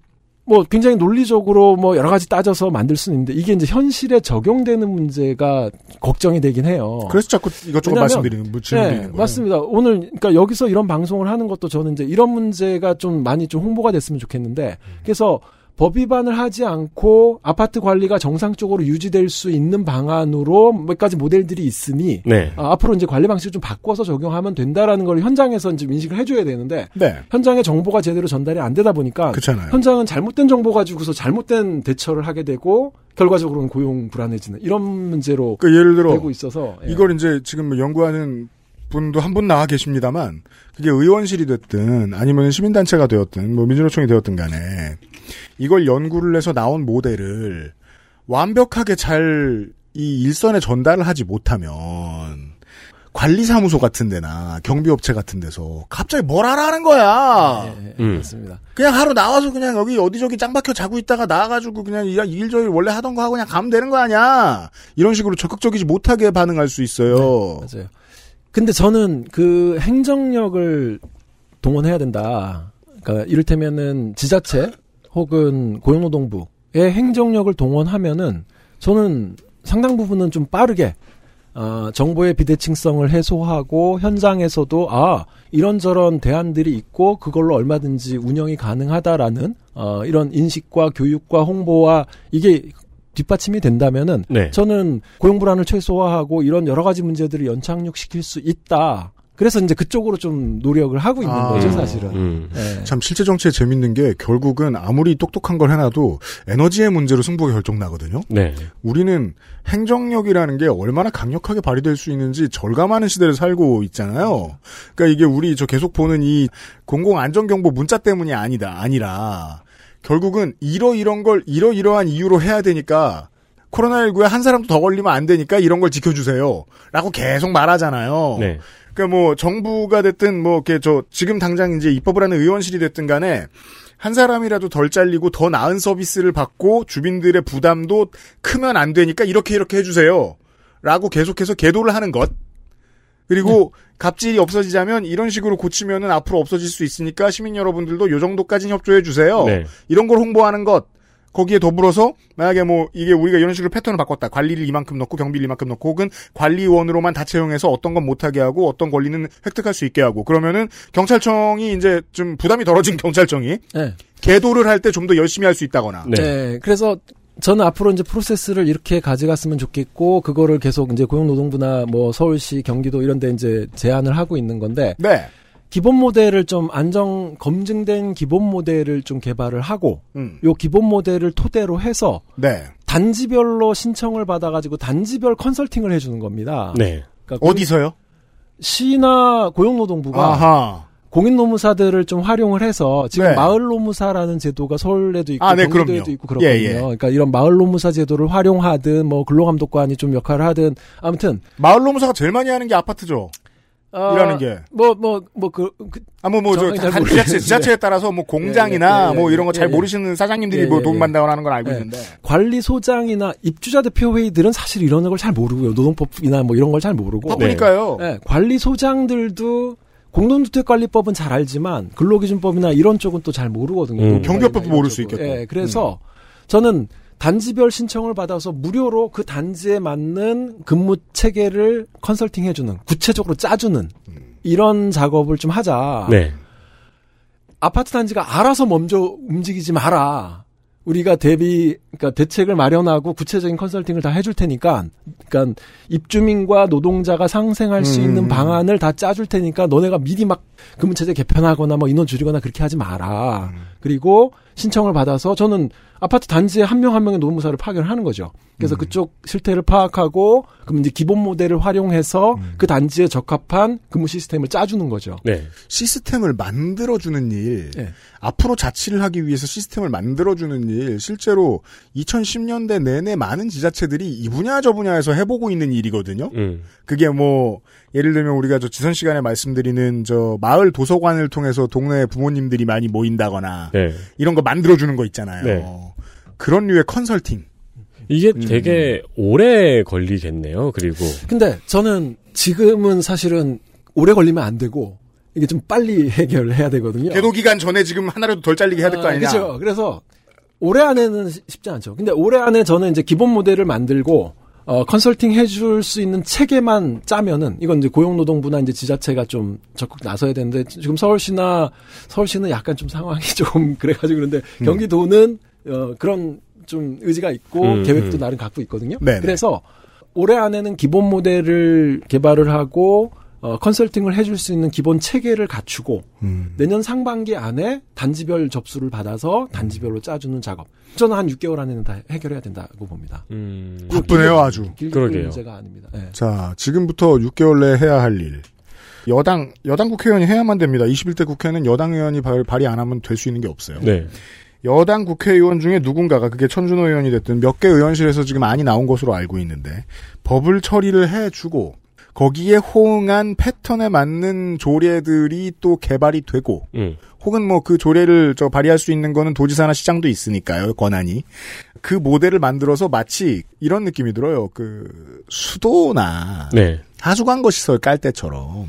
뭐 굉장히 논리적으로 뭐 여러 가지 따져서 만들 수는 있는데 이게 이제 현실에 적용되는 문제가 걱정이 되긴 해요. 그래서 자꾸 이것저것 왜냐면- 말씀드리는, 뭐 질문 네. 맞습니다. 오늘 그러니까 여기서 이런 방송을 하는 것도 저는 이제 이런 문제가 좀 많이 좀 홍보가 됐으면 좋겠는데 그래서 법 위반을 하지 않고 아파트 관리가 정상적으로 유지될 수 있는 방안으로 몇 가지 모델들이 있으니 네. 아, 앞으로 이제 관리 방식을 좀 바꿔서 적용하면 된다라는 걸 현장에서 이제 인식을 해줘야 되는데 네. 현장에 정보가 제대로 전달이 안 되다 보니까 그렇잖아요. 현장은 잘못된 정보 가지고서 잘못된 대처를 하게 되고 결과적으로는 고용 불안해지는 이런 문제로 그 예를 들어 되고 있어서 예. 이걸 이제 지금 뭐 연구하는 분도 한 분 나와 계십니다만 그게 의원실이 됐든 아니면 시민단체가 되었든 뭐 민주노총이 되었든 간에 이걸 연구를 해서 나온 모델을 완벽하게 잘 이 일선에 전달을 하지 못하면 관리사무소 같은 데나 경비업체 같은 데서 갑자기 뭘 하라는 거야. 예, 예, 음. 맞습니다. 그냥 하루 나와서 그냥 여기 어디저기 짱 박혀 자고 있다가 나와가지고 그냥 일, 일저일 원래 하던 거 하고 그냥 가면 되는 거 아니야. 이런 식으로 적극적이지 못하게 반응할 수 있어요. 맞아요. 근데 저는 그 행정력을 동원해야 된다. 그러니까 이를테면은 지자체 혹은 고용노동부의 행정력을 동원하면은 저는 상당 부분은 좀 빠르게 어, 정보의 비대칭성을 해소하고 현장에서도 아 이런저런 대안들이 있고 그걸로 얼마든지 운영이 가능하다라는 어, 이런 인식과 교육과 홍보와 이게 뒷받침이 된다면은 네. 저는 고용 불안을 최소화하고 이런 여러 가지 문제들을 연착륙시킬 수 있다. 그래서 이제 그쪽으로 좀 노력을 하고 있는 아. 거죠, 사실은. 음. 예. 참 실제 정치에 재밌는 게 결국은 아무리 똑똑한 걸 해놔도 에너지의 문제로 승부가 결정나거든요. 네. 우리는 행정력이라는 게 얼마나 강력하게 발휘될 수 있는지 절감하는 시대를 살고 있잖아요. 그러니까 이게 우리 저 계속 보는 이 공공안전경보 문자 때문이 아니다. 아니라 결국은 이러이런 걸 이러이러한 이유로 해야 되니까 코로나19에 한 사람도 더 걸리면 안 되니까 이런 걸 지켜주세요. 라고 계속 말하잖아요. 네. 그러니까 뭐 정부가 됐든 뭐 이렇게 저 지금 당장 이제 입법을 하는 의원실이 됐든 간에 한 사람이라도 덜 잘리고 더 나은 서비스를 받고 주민들의 부담도 크면 안 되니까 이렇게 이렇게 해주세요. 라고 계속해서 계도를 하는 것. 그리고 갑질이 없어지자면 이런 식으로 고치면은 앞으로 없어질 수 있으니까 시민 여러분들도 요 정도까지는 협조해 주세요. 네. 이런 걸 홍보하는 것. 거기에 더불어서 만약에 뭐 이게 우리가 이런 식으로 패턴을 바꿨다. 관리를 이만큼 넣고 경비를 이만큼 넣고 혹은 관리원으로만 다 채용해서 어떤 건 못하게 하고 어떤 권리는 획득할 수 있게 하고 그러면은 경찰청이 이제 좀 부담이 덜어진 경찰청이 예. 계도를 할 때 좀 더 열심히 할 수 있다거나. 네. 네, 그래서 저는 앞으로 이제 프로세스를 이렇게 가져갔으면 좋겠고 그거를 계속 이제 고용노동부나 뭐 서울시, 경기도 이런 데 이제 제안을 하고 있는 건데 네. 기본 모델을 좀 안정 검증된 기본 모델을 좀 개발을 하고 음. 요 기본 모델을 토대로 해서 네. 단지별로 신청을 받아 가지고 단지별 컨설팅을 해 주는 겁니다. 네. 그러니까 어디서요? 시나 고용노동부가 아하. 공인노무사들을 좀 활용을 해서 지금 네. 마을노무사라는 제도가 서울에도 있고 아, 네, 경기도에도. 있고 그렇거든요. 예, 예. 그러니까 이런 마을노무사 제도를 활용하든 뭐 근로감독관이 좀 역할을 하든 아무튼 마을노무사가 제일 많이 하는 게 아파트죠. 어, 일하는 게. 뭐 뭐 뭐 그 그, 아, 뭐, 뭐, 저, 모르겠는데. 지자체, 지자체에 따라서 뭐 공장이나 예, 예, 예, 뭐 이런 거잘 예, 예. 모르시는 사장님들이 예, 뭐 예, 돈 예. 받는다고 하는 건 알고 예. 있는데. 관리소장이나 입주자 대표 회의들은 사실 이런 걸 잘 모르고요. 노동법이나 뭐 이런 걸 잘 모르고. 바쁘니까요. 예, 관리소장들도 공동주택관리법은 잘 알지만 근로기준법이나 이런 쪽은 또 잘 모르거든요. 음. 이런 모를 수. 있겠고. 예, 그래서 저는 단지별 신청을 받아서 무료로 그 단지에 맞는 근무 체계를 컨설팅 해주는 구체적으로 짜주는 이런 작업을 좀 하자. 네. 아파트 단지가 알아서 먼저 움직이지 마라. 우리가 대비, 그러니까 대책을 마련하고 구체적인 컨설팅을 다 해줄 테니까, 그러니까 입주민과 노동자가 상생할 수 음. 있는 방안을 다 짜줄 테니까 너네가 미리 막 근무체제 개편하거나 뭐 인원 줄이거나 그렇게 하지 마라. 그리고 신청을 받아서 저는 아파트 단지에 한 명 한 명의 노무사를 파견을 하는 거죠. 그래서 그쪽 실태를 파악하고 그럼 이제 기본 모델을 활용해서 그 단지에 적합한 근무 시스템을 짜주는 거죠. 네. 시스템을 만들어주는 일, 네. 앞으로 자치를 하기 위해서 시스템을 만들어주는 일, 실제로 2010년대 내내 많은 지자체들이 이 분야 저 분야에서 해보고 있는 일이거든요. 음. 그게 뭐 예를 들면 우리가 저 지선 시간에 말씀드리는 저 마을 도서관을 통해서 동네 부모님들이 많이 모인다거나 네. 이런 거 만들어 주는 거 있잖아요. 네. 그런 류의 컨설팅. 이게 음. 되게 오래 걸리겠네요. 그리고 근데 저는 지금은 사실은 오래 걸리면 안 되고 이게 좀 빨리 [LAUGHS] 해결을 해야 되거든요. 계도 기간 전에 지금 하나라도 덜 잘리게 해야 될 거 아니냐. 그렇죠. 그래서 올해 안에는 시- 쉽지 않죠. 근데 올해 안에 저는 이제 기본 모델을 만들고 어, 컨설팅 해줄 수 있는 체계만 짜면은 이건 이제 고용노동부나 이제 지자체가 좀 적극 나서야 되는데 지금 서울시나 서울시는 약간 좀 상황이 [LAUGHS] 좀 그래가지고 그런데 음. 경기도는 어, 그런 좀 의지가 있고 음, 계획도 음. 나름 갖고 있거든요. 네네. 그래서 올해 안에는 기본 모델을 개발을 하고 어, 컨설팅을 해줄 수 있는 기본 체계를 갖추고 음. 내년 상반기 안에 단지별 접수를 받아서 단지별로 짜주는 작업. 저는 한 6개월 안에는 다 해결해야 된다고 봅니다. 음. 바쁘네요, 아주. 길게 그러게요. 끌 문제가 아닙니다. 예. 자, 지금부터 6개월 내에 해야 할 일. 여당, 여당 국회의원이 해야만 됩니다. 21대 국회는 여당 의원이 발, 발의 안 하면 될 수 있는 게 없어요. 네. 여당 국회의원 중에 누군가가 그게 천준호 의원이 됐든 몇 개 의원실에서 지금 안이 나온 것으로 알고 있는데 법을 처리를 해주고 거기에 호응한 패턴에 맞는 조례들이 또 개발이 되고 음. 혹은 뭐 그 조례를 저 발의할 수 있는 거는 도지사나 시장도 있으니까요 권한이 그 모델을 만들어서 마치 이런 느낌이 들어요 그 수도나 네. 하수관거 시설 깔 때처럼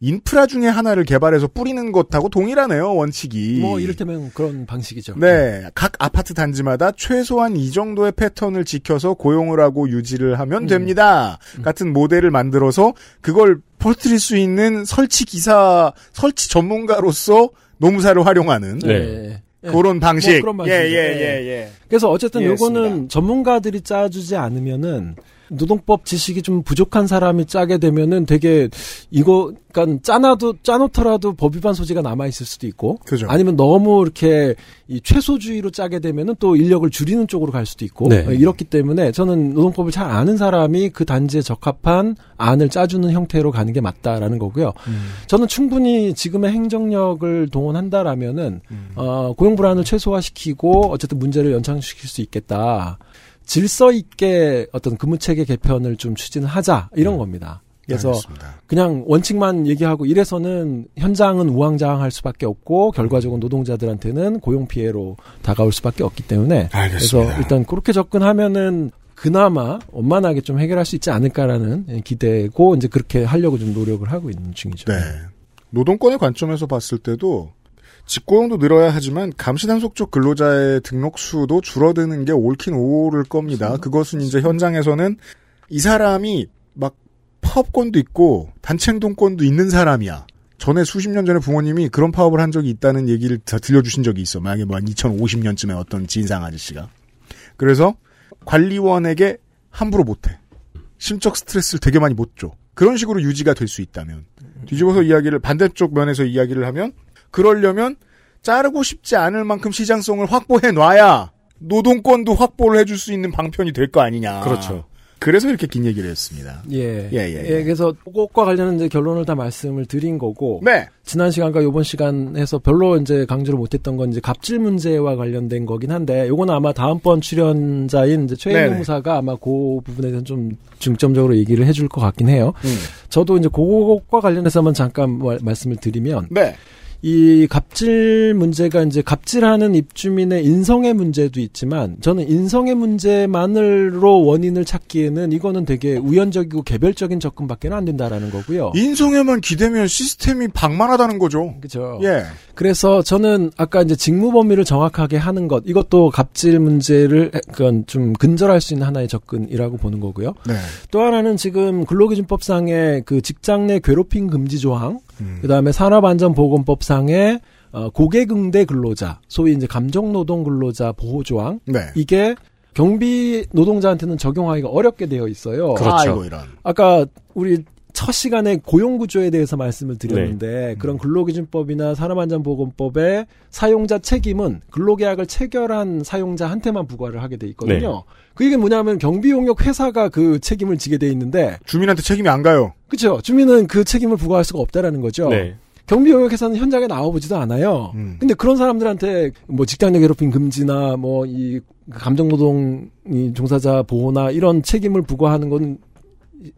인프라 중에 하나를 개발해서 뿌리는 것하고 동일하네요 원칙이 뭐 이를테면 그런 방식이죠. 네, 각 아파트 단지마다 최소한 이 정도의 패턴을 지켜서 고용을 하고 유지를 하면 음. 됩니다. 같은 모델을 만들어서 그걸 퍼뜨릴 수 있는 설치 기사, 설치 전문가로서 노무사를 활용하는 네. 예. 그런 방식. 뭐 그런 방식이죠. 예, 예, 예, 예. 그래서 어쨌든 예, 요거는. 전문가들이 짜주지 않으면은 노동법 지식이 좀 부족한 사람이 짜게 되면은 되게 이거 그러니까 짜놔도 짜놓더라도 법 위반 소지가 남아 있을 수도 있고 그죠. 아니면 너무 이렇게 이 최소주의로 짜게 되면은 또 인력을 줄이는 쪽으로 갈 수도 있고 네. 어, 이렇기 때문에 저는 노동법을 잘 아는 사람이 그 단지에 적합한 안을 짜주는 형태로 가는 게 맞다라는 거고요. 저는 충분히 지금의 행정력을 동원한다라면은 어, 고용 불안을 최소화시키고 어쨌든 문제를 연장시킬 수 있겠다. 질서 있게 어떤 근무 체계 개편을 좀 추진하자 이런 겁니다. 그래서 알겠습니다. 그냥 원칙만 얘기하고 이래서는 현장은 우왕좌왕할 수밖에 없고 결과적으로 노동자들한테는 고용 피해로 다가올 수밖에 없기 때문에 알겠습니다. 그래서 일단 그렇게 접근하면은 그나마 원만하게 좀 해결할 수 있지 않을까라는 기대고 이제 그렇게 하려고 좀 노력을 하고 있는 중이죠. 네. 노동권의 관점에서 봤을 때도 직고용도 늘어야 하지만 감시단속 쪽 근로자의 등록 수도 줄어드는 게 옳긴 옳을 겁니다. 그것은 이제 현장에서는 이 사람이 막 파업권도 있고 단체행동권도 있는 사람이야. 전에 수십 년 전에 부모님이 그런 파업을 한 적이 있다는 얘기를 다 들려주신 적이 있어. 만약에 뭐 한 2050년쯤에 어떤 진상 아저씨가. 그래서 관리원에게 함부로 못해. 심적 스트레스를 되게 많이 못 줘. 그런 식으로 유지가 될 수 있다면. 뒤집어서 이야기를 반대쪽 면에서 이야기를 하면 그러려면 자르고 싶지 않을 만큼 시장성을 확보해 놔야 노동권도 확보를 해줄 수 있는 방편이 될 거 아니냐. 그렇죠. 그래서 이렇게 긴 얘기를 했습니다. 예. 예, 예, 예. 그래서 그것과 관련한 이제 결론을 다 말씀을 드린 거고. 네. 지난 시간과 요번 시간에서 별로 이제 강조를 못했던 건 이제 갑질 문제와 관련된 거긴 한데, 요거는 아마 다음번 출연자인 이제. 최인영 무사가 아마 그 부분에 대해서 좀 중점적으로 얘기를 해줄 것 같긴 해요. 음. 저도 이제 그것과 관련해서만 잠깐 말- 말씀을 드리면, 네. 이 갑질 문제가 이제 갑질하는 입주민의 인성의 문제도 있지만 저는 인성의 문제만으로 원인을 찾기에는 이거는 되게 우연적이고 개별적인 접근밖에 안 된다라는 거고요. 인성에만 기대면 시스템이 방만하다는 거죠. 그죠. 예. 그래서 저는 아까 이제 직무 범위를 정확하게 하는 것 이것도 갑질 문제를 그건 좀 근절할 수 있는 하나의 접근이라고 보는 거고요. 네. 또 하나는 지금 근로기준법상의 그 직장 내 괴롭힘 금지 조항, 음. 그다음에 산업안전보건법상의 어, 고객응대 근로자, 소위 이제 감정노동 근로자 보호 조항, 네. 이게 경비 노동자한테는 적용하기가 어렵게 되어 있어요. 그렇죠. 이런. 아까 우리 첫 시간에 고용 구조에 대해서 말씀을 드렸는데 네. 그런 근로기준법이나 산업안전보건법의 사용자 책임은 근로계약을 체결한 사용자한테만 부과를 하게 돼 있거든요. 네. 그 얘기는 뭐냐면 경비용역 회사가 그 책임을 지게 돼 있는데 주민한테 책임이 안 가요. 그렇죠. 주민은 그 책임을 부과할 수가 없다라는 거죠. 네. 경비용역 회사는 현장에 나와보지도 않아요. 음. 근데 그런 사람들한테 뭐 직장 내 괴롭힘 금지나 뭐 이 감정노동 이 종사자 보호나 이런 책임을 부과하는 건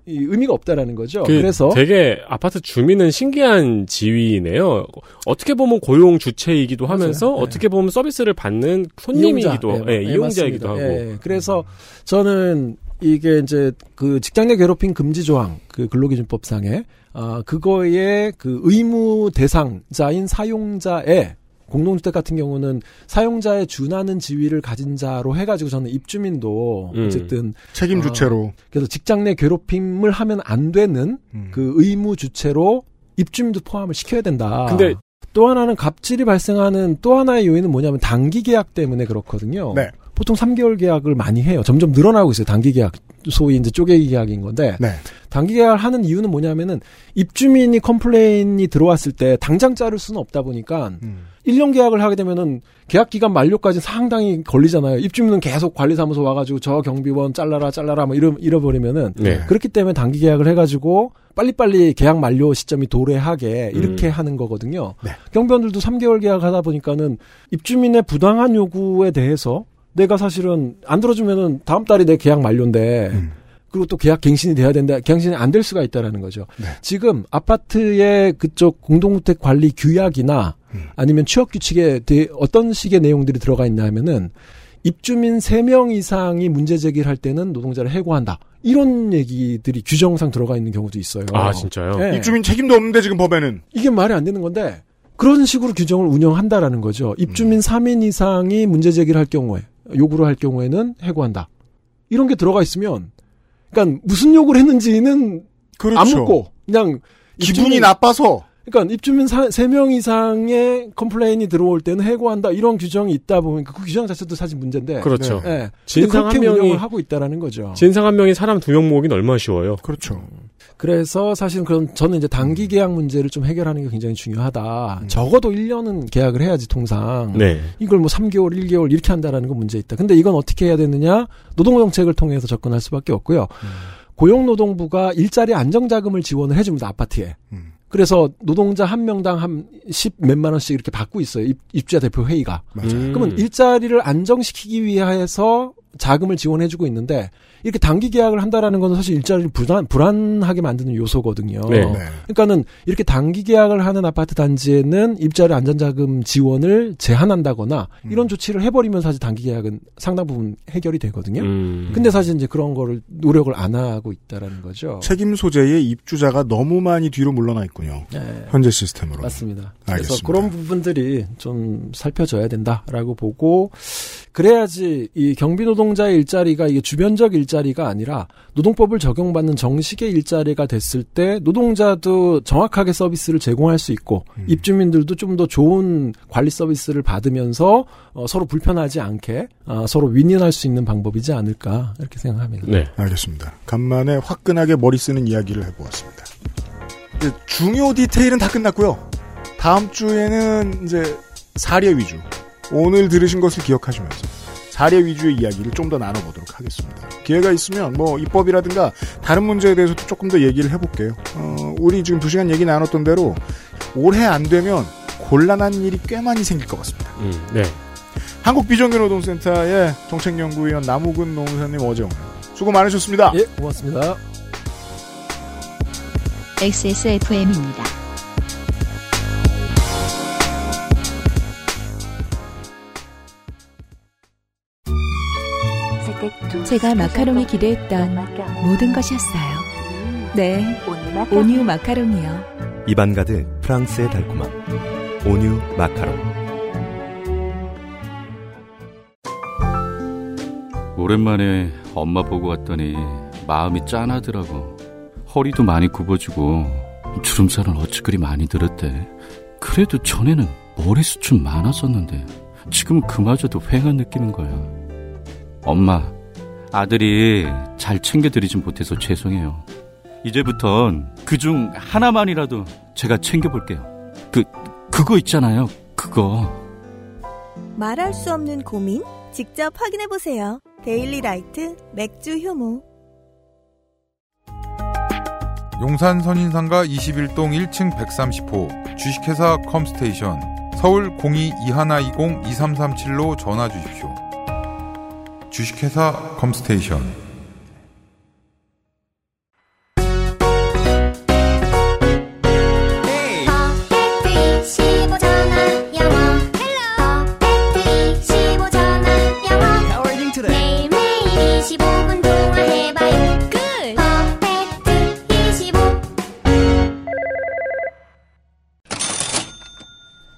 의미가 없다라는 거죠. 그 그래서 되게 아파트 주민은 신기한 지위네요. 어떻게 보면 고용 주체이기도 하면서 맞아요. 네. 어떻게 보면 서비스를 받는 손님이기도 이용자, 예, 예, 예, 이용자이기도. 하고. 예, 그래서 저는 이게 이제 그 직장 내 괴롭힘 금지 조항 그 근로기준법상에 아 그거의 그 의무 대상자인 사용자의 공동주택 같은 경우는 사용자의 준하는 지위를 가진 자로 해가지고 저는 입주민도 음. 어쨌든 책임 아, 주체로. 그래서 직장 내 괴롭힘을 하면 안 되는 음. 그 의무 주체로 입주민도 포함을 시켜야 된다. 근데 또 하나는 갑질이 발생하는 또 하나의 요인은 뭐냐면 단기 계약 때문에 그렇거든요. 네. 보통 3개월 계약을 많이 해요. 점점 늘어나고 있어요. 단기 계약. 소위 이제 쪼개기 계약인 건데 네. 단기 계약을 하는 이유는 뭐냐면은 입주민이 complain이 들어왔을 때 당장 자를 수는 없다 보니까 음. 1년 계약을 하게 되면은 계약 기간 만료까지 상당히 걸리잖아요. 입주민은 계속 관리사무소 와가지고 저 경비원 잘라라 잘라라 뭐 이러 이래 버리면은 네. 그렇기 때문에 단기 계약을 해가지고 빨리빨리 계약 만료 시점이 도래하게 이렇게 음. 하는 거거든요. 네. 경비원들도 3개월 계약하다 보니까는 입주민의 부당한 요구에 대해서 내가 사실은 안 들어주면은 다음 달이 내 계약 만료인데 음. 그리고 또 계약 갱신이 돼야 된다. 갱신이 안 될 수가 있다라는 거죠. 네. 지금 아파트의 그쪽 공동주택 관리 규약이나 음. 아니면 취업 규칙에 대- 어떤 식의 내용들이 들어가 있나 하면은 입주민 3명 이상이 문제 제기를 할 때는 노동자를 해고한다. 이런 얘기들이 규정상 들어가 있는 경우도 있어요. 아 진짜요? 네. 입주민 책임도 없는데 지금 법에는. 이게 말이 안 되는 건데 그런 식으로 규정을 운영한다라는 거죠. 입주민 음. 3인 이상이 문제 제기를 할 경우에 요구를 할 경우에는 해고한다. 이런 게 들어가 있으면 그러니까 무슨 요구를 했는지는 그렇죠. 안 묻고 그냥 기분이 입주민- 나빠서. 그러니까 입주민 3명 이상의 complain이 들어올 때는 해고한다 이런 규정이 있다 보면 그 규정 자체도 사실 문제인데 그렇죠. 네. 예. 진상 한 명이- 하고 있다라는 거죠. 진상 한 명이 사람 두 명 모으기는 얼마나 쉬워요. 그렇죠. 그래서 사실 그런 저는 이제 단기 계약 문제를 좀 해결하는 게 굉장히 중요하다. 음. 적어도 1년은 계약을 해야지 통상. 네. 이걸 뭐 3개월, 1개월 이렇게 한다라는 건 문제 있다. 근데 이건 어떻게 해야 되느냐? 노동 정책을 통해서 접근할 수밖에 없고요. 고용노동부가 일자리 안정자금을 지원을 해줍니다. 아파트에. 음. 그래서 노동자 한 명당 한10 몇만 원씩 이렇게 받고 있어요. 입, 입주자 대표 회의가. 맞아요. 음. 그러면 일자리를 안정시키기 위해서 자금을 지원해주고 있는데 이렇게 단기 계약을 한다라는 건 사실 일자리를 불안, 불안하게 만드는 요소거든요. 네. 네. 그러니까는 이렇게 단기 계약을 하는 아파트 단지에는 일자리 안전자금 지원을 제한한다거나 이런 음. 조치를 해버리면 사실 단기 계약은 상당 부분 해결이 되거든요. 음. 근데 사실 이제 그런 거를 노력을 안 하고 있다라는 거죠. 책임 소재의 입주자가 너무 많이 뒤로 물러나 있군요. 네. 현재 시스템으로. 맞습니다. 그래서 알겠습니다. 그런 부분들이 좀 살펴져야 된다라고 보고 그래야지 이 경비 노동자의 일자리가 이게 주변적 일자 리가 아니라 노동법을 적용받는 정식의 일자리가 됐을 때 노동자도 정확하게 서비스를 제공할 수 있고 음. 입주민들도 좀 더 좋은 관리 서비스를 받으면서 어, 서로 불편하지 않게 어, 서로 윈윈할 수 있는 방법이지 않을까 이렇게 생각합니다. 네. 알겠습니다. 간만에 화끈하게 머리 쓰는 이야기를 해보았습니다. 이제 중요 디테일은 다 끝났고요. 다음 주에는 이제 사례 위주. 오늘 들으신 것을 기억하시면서 사례 위주의 이야기를 좀 더 나눠보도록 하겠습니다. 기회가 있으면 뭐 입법이라든가 다른 문제에 대해서도 조금 더 얘기를 해볼게요. 어, 우리 지금 두 시간 얘기 나눴던 대로 올해 안 되면 곤란한 일이 꽤 많이 생길 것 같습니다. 음, 네. 한국 비정규노동센터의 정책연구위원 남우근 노무사님 어제 오늘 수고 많으셨습니다. 예, 고맙습니다. XSFM입니다. 제가 마카롱이 기대했던 모든 것이었어요. 네, 온유 마카롱이요. 입안 가득 프랑스의 달콤함. 온유 마카롱. 오랜만에 엄마 보고 왔더니 마음이 짠하더라고. 허리도 많이 굽어지고 주름살은 어찌 그리 많이 들었대. 그래도 전에는 머리숱 좀 많았었는데 지금은 그마저도 휑한 느끼는 거야. 엄마, 아들이 잘 챙겨드리진 못해서 죄송해요. 이제부턴 그중 하나만이라도 제가 챙겨볼게요. 그, 그거 있잖아요. 그거. 말할 수 없는 고민? 직접 확인해보세요. 데일리 라이트 맥주 효모. 용산 선인상가 21동 1층 130호 주식회사 컴스테이션 서울 02-2120-2337로 전화 주십시오. 주식회사 컴스테이션.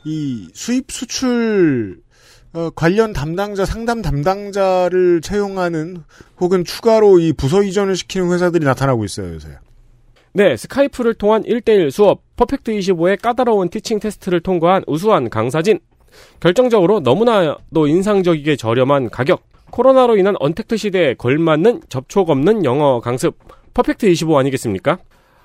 이 수입 수출 어, 관련 담당자, 상담 담당자를 채용하는 혹은 추가로 이 부서 이전을 시키는 회사들이 나타나고 있어요, 요새. 네, 스카이프를 통한 1대1 수업, 퍼펙트 25의 까다로운 teaching 테스트를 통과한 우수한 강사진. 결정적으로 너무나도 인상적이게 저렴한 가격. 코로나로 인한 언택트 시대에 걸맞는 접촉 없는 영어 강습. 퍼펙트 25 아니겠습니까?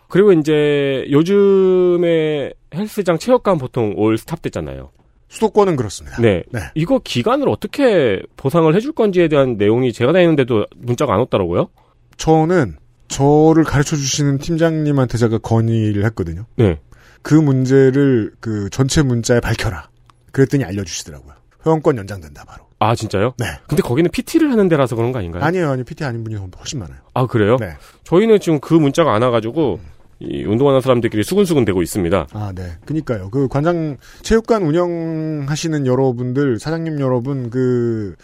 그리고 이제 요즘에 헬스장 체육관 보통 올 스탑 됐잖아요. 수도권은 그렇습니다. 네. 이거 기간을 어떻게 보상을 해줄 건지에 대한 내용이 제가 다니는데도 문자가 안 왔더라고요. 저는 저를 가르쳐 주시는 팀장님한테 제가 건의를 했거든요. 네. 그 문제를 그 전체 문자에 밝혀라. 그랬더니 알려주시더라고요. 회원권 연장된다 바로. 아 진짜요? 네. 근데 거기는 PT를 하는 데라서 그런 거 아닌가요? 아니에요, 아니 PT 아닌 분이 훨씬 많아요. 아 그래요? 네. 저희는 지금 그 문자가 안 와가지고 이 운동하는 사람들끼리 수근수근 되고 있습니다. 아, 네. 그니까요. 그 관장, 체육관 운영하시는 여러분들, 사장님 여러분, 그,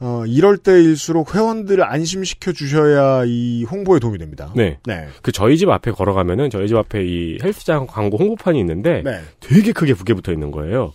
어, 이럴 때일수록 회원들을 안심시켜 주셔야 이 홍보에 도움이 됩니다. 네. 네. 그 저희 집 앞에 걸어가면은 저희 집 앞에 이 헬스장 광고 홍보판이 있는데 네. 되게 크게 붙게 붙어 있는 거예요.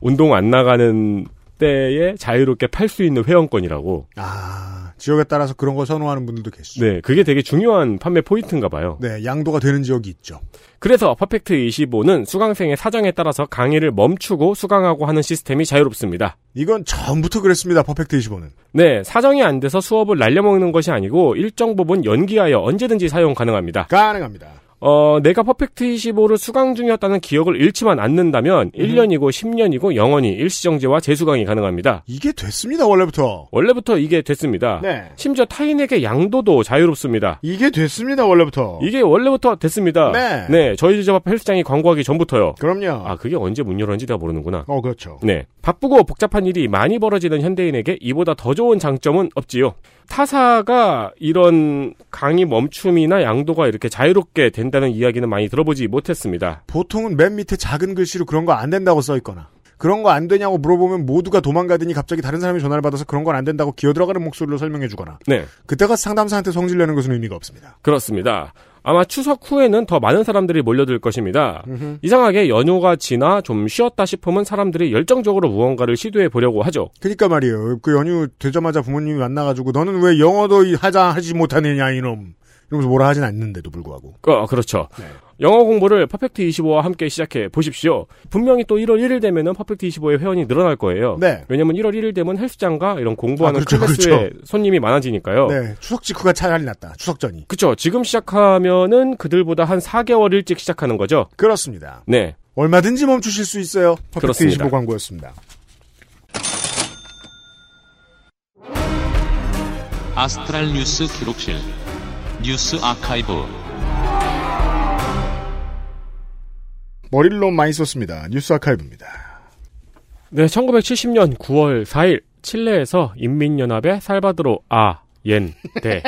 운동 안 나가는 때에 자유롭게 팔 수 있는 회원권이라고. 아, 지역에 따라서 그런 걸 선호하는 분들도 계시죠. 네, 그게 되게 중요한 판매 포인트인가 봐요. 네, 양도가 되는 지역이 있죠. 그래서 퍼펙트 25는 수강생의 사정에 따라서 강의를 멈추고 수강하고 하는 시스템이 자유롭습니다. 이건 처음부터 그랬습니다. 퍼펙트 25는. 네, 사정이 안 돼서 수업을 날려먹는 것이 아니고 일정 부분 연기하여 언제든지 사용 가능합니다. 가능합니다. 어, 내가 퍼펙트 25를 수강 중이었다는 기억을 잃지만 않는다면 1년이고 10년이고 영원히 일시정지와 재수강이 가능합니다. 이게 됐습니다, 원래부터. 원래부터 이게 됐습니다. 네. 심지어 타인에게 양도도 자유롭습니다. 이게 됐습니다, 원래부터. 이게 원래부터 됐습니다. 네. 저희 집앞 헬스장이 광고하기 전부터요. 그럼요. 아, 그게 언제 문 열었는지 내가 모르는구나. 어, 그렇죠. 네. 바쁘고 복잡한 일이 많이 벌어지는 현대인에게 이보다 더 좋은 장점은 없지요. 타사가 이런 강의 멈춤이나 양도가 이렇게 자유롭게 된다 는 이야기는 많이 들어보지 못했습니다. 보통은 맨 밑에 작은 글씨로 그런 거 안 된다고 써 있거나 그런 거 안 되냐고 물어보면 모두가 도망가더니 갑자기 다른 사람이 전화를 받아서 그런 건 안 된다고 기어 들어가는 목소리로 설명해 주거나 네. 그때가 상담사한테 성질 내는 것은 의미가 없습니다. 그렇습니다. 아마 추석 후에는 더 많은 사람들이 몰려들 것입니다. 이상하게 연휴가 지나 좀 쉬었다 싶으면 사람들이 열정적으로 무언가를 시도해 보려고 하죠. 그러니까 말이에요. 그 연휴 되자마자 부모님이 만나가지고 너는 왜 영어도 하자 하지 못하느냐 이놈 이러면서 뭐라 하진 않는데도 불구하고. 어, 그렇죠. 영어 공부를 퍼펙트 25와 함께 시작해 보십시오. 분명히 또 1월 1일 되면은 퍼펙트 25의 회원이 늘어날 거예요. 네. 왜냐면 1월 1일 되면 헬스장과 이런 공부하는 아, 그렇죠, 클래스에 그렇죠. 손님이 많아지니까요. 네, 추석 직후가 차라리 낫다. 추석 전이. 그쵸. 지금 시작하면은 그들보다 한 4개월 일찍 시작하는 거죠. 그렇습니다. 네. 얼마든지 멈추실 수 있어요. 퍼펙트 그렇습니다. 25 광고였습니다. 아스트랄 뉴스 기록실 뉴스 아카이브 너무 많이 썼습니다. 뉴스 아카이브입니다. 네, 1970년 9월 4일 칠레에서 인민연합의 살바드로 아, 옌, 데.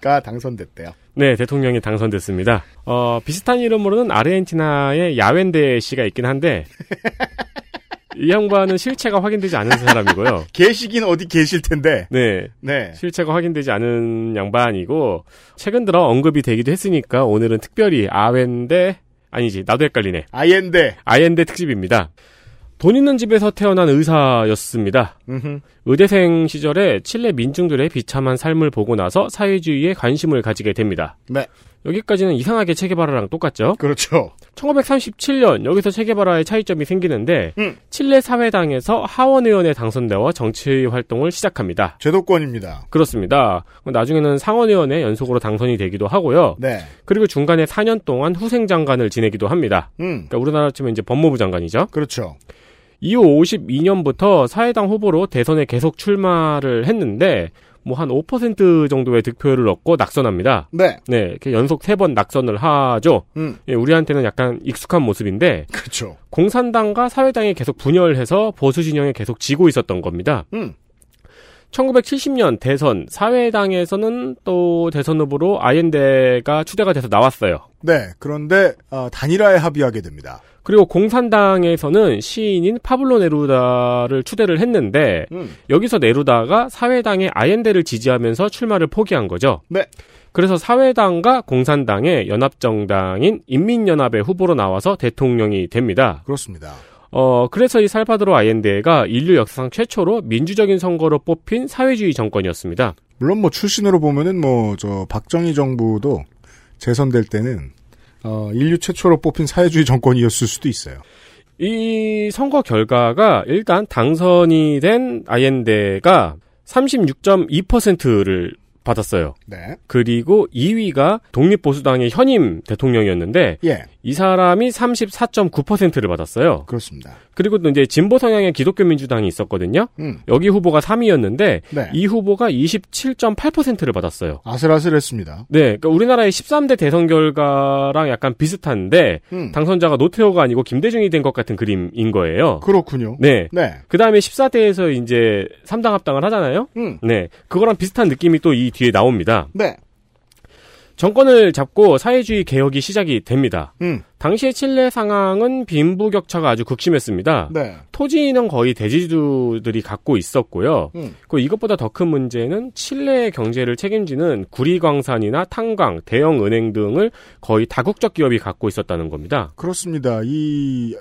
가 당선됐대요. 네, 대통령이 당선됐습니다. 어, 비슷한 이름으로는 아르헨티나의 야웬데 씨가 있긴 한데, [LAUGHS] 이 양반은 실체가 확인되지 않은 사람이고요. [LAUGHS] 계시긴 어디 계실 텐데. 네. 네. 실체가 확인되지 않은 양반이고 최근 들어 언급이 되기도 했으니까 오늘은 특별히 아웬데 아니지 나도 헷갈리네. 아옌데. 아옌데 특집입니다. 돈 있는 집에서 태어난 의사였습니다. 음흠. 의대생 시절에 칠레 민중들의 비참한 삶을 보고 나서 사회주의에 관심을 가지게 됩니다. 네. 여기까지는 이상하게 체게바라랑 똑같죠? 그렇죠. 1937년 여기서 체게바라의 차이점이 생기는데 음. 칠레 사회당에서 하원 의원에 당선되어 정치 활동을 시작합니다. 제도권입니다. 그렇습니다. 나중에는 상원 의원에 연속으로 당선이 되기도 하고요. 네. 그리고 중간에 4년 동안 후생 장관을 지내기도 합니다. 음. 그러니까 우리나라 치면 이제 법무부 장관이죠. 그렇죠. 이후 52년부터 사회당 후보로 대선에 계속 출마를 했는데 뭐 한 5% 정도의 득표율을 얻고 낙선합니다. 네. 네, 이렇게 연속 세번 낙선을 하죠. 음. 예, 우리한테는 약간 익숙한 모습인데 그렇죠. 공산당과 사회당이 계속 분열해서 보수 진영에 계속 지고 있었던 겁니다. 음. 1970년 대선 사회당에서는 또 대선 후보로 아옌데가 추대가 돼서 나왔어요. 네. 그런데 어, 단일화에 합의하게 됩니다. 그리고 공산당에서는 시인인 파블로 네루다를 추대를 했는데 음. 여기서 네루다가 사회당의 아옌데를 지지하면서 출마를 포기한 거죠. 네. 그래서 사회당과 공산당의 연합정당인 인민연합의 후보로 나와서 대통령이 됩니다. 그렇습니다. 어, 그래서 이 살바도르 아옌데가 인류 역사상 최초로 민주적인 선거로 뽑힌 사회주의 정권이었습니다. 물론 뭐 출신으로 보면은 뭐 저 박정희 정부도 재선될 때는 어, 인류 최초로 뽑힌 사회주의 정권이었을 수도 있어요. 이 선거 결과가 일단 당선이 된 아옌데가 36.2%를 받았어요. 네. 그리고 2위가 독립보수당의 현임 대통령이었는데 예. 이 사람이 34.9%를 받았어요. 그렇습니다. 그리고 또 이제 진보 성향의 기독교 민주당이 있었거든요. 음. 여기 후보가 3위였는데 네. 이 후보가 27.8%를 받았어요. 아슬아슬했습니다. 네, 그러니까 우리나라의 13대 대선 결과랑 약간 비슷한데 음. 당선자가 노태우가 아니고 김대중이 된 것 같은 그림인 거예요. 그렇군요. 네. 네. 그 다음에 14대에서 이제 3당 합당을 하잖아요. 음. 네. 그거랑 비슷한 느낌이 또 이 뒤에 나옵니다. 네. 정권을 잡고 사회주의 개혁이 시작이 됩니다. 음. 당시의 칠레 상황은 빈부격차가 아주 극심했습니다. 네. 토지는 거의 대지주들이 갖고 있었고요. 음. 그 이것보다 더 큰 문제는 칠레의 경제를 책임지는 구리광산이나 탄광, 대형 은행 등을 거의 다국적 기업이 갖고 있었다는 겁니다. 그렇습니다. 이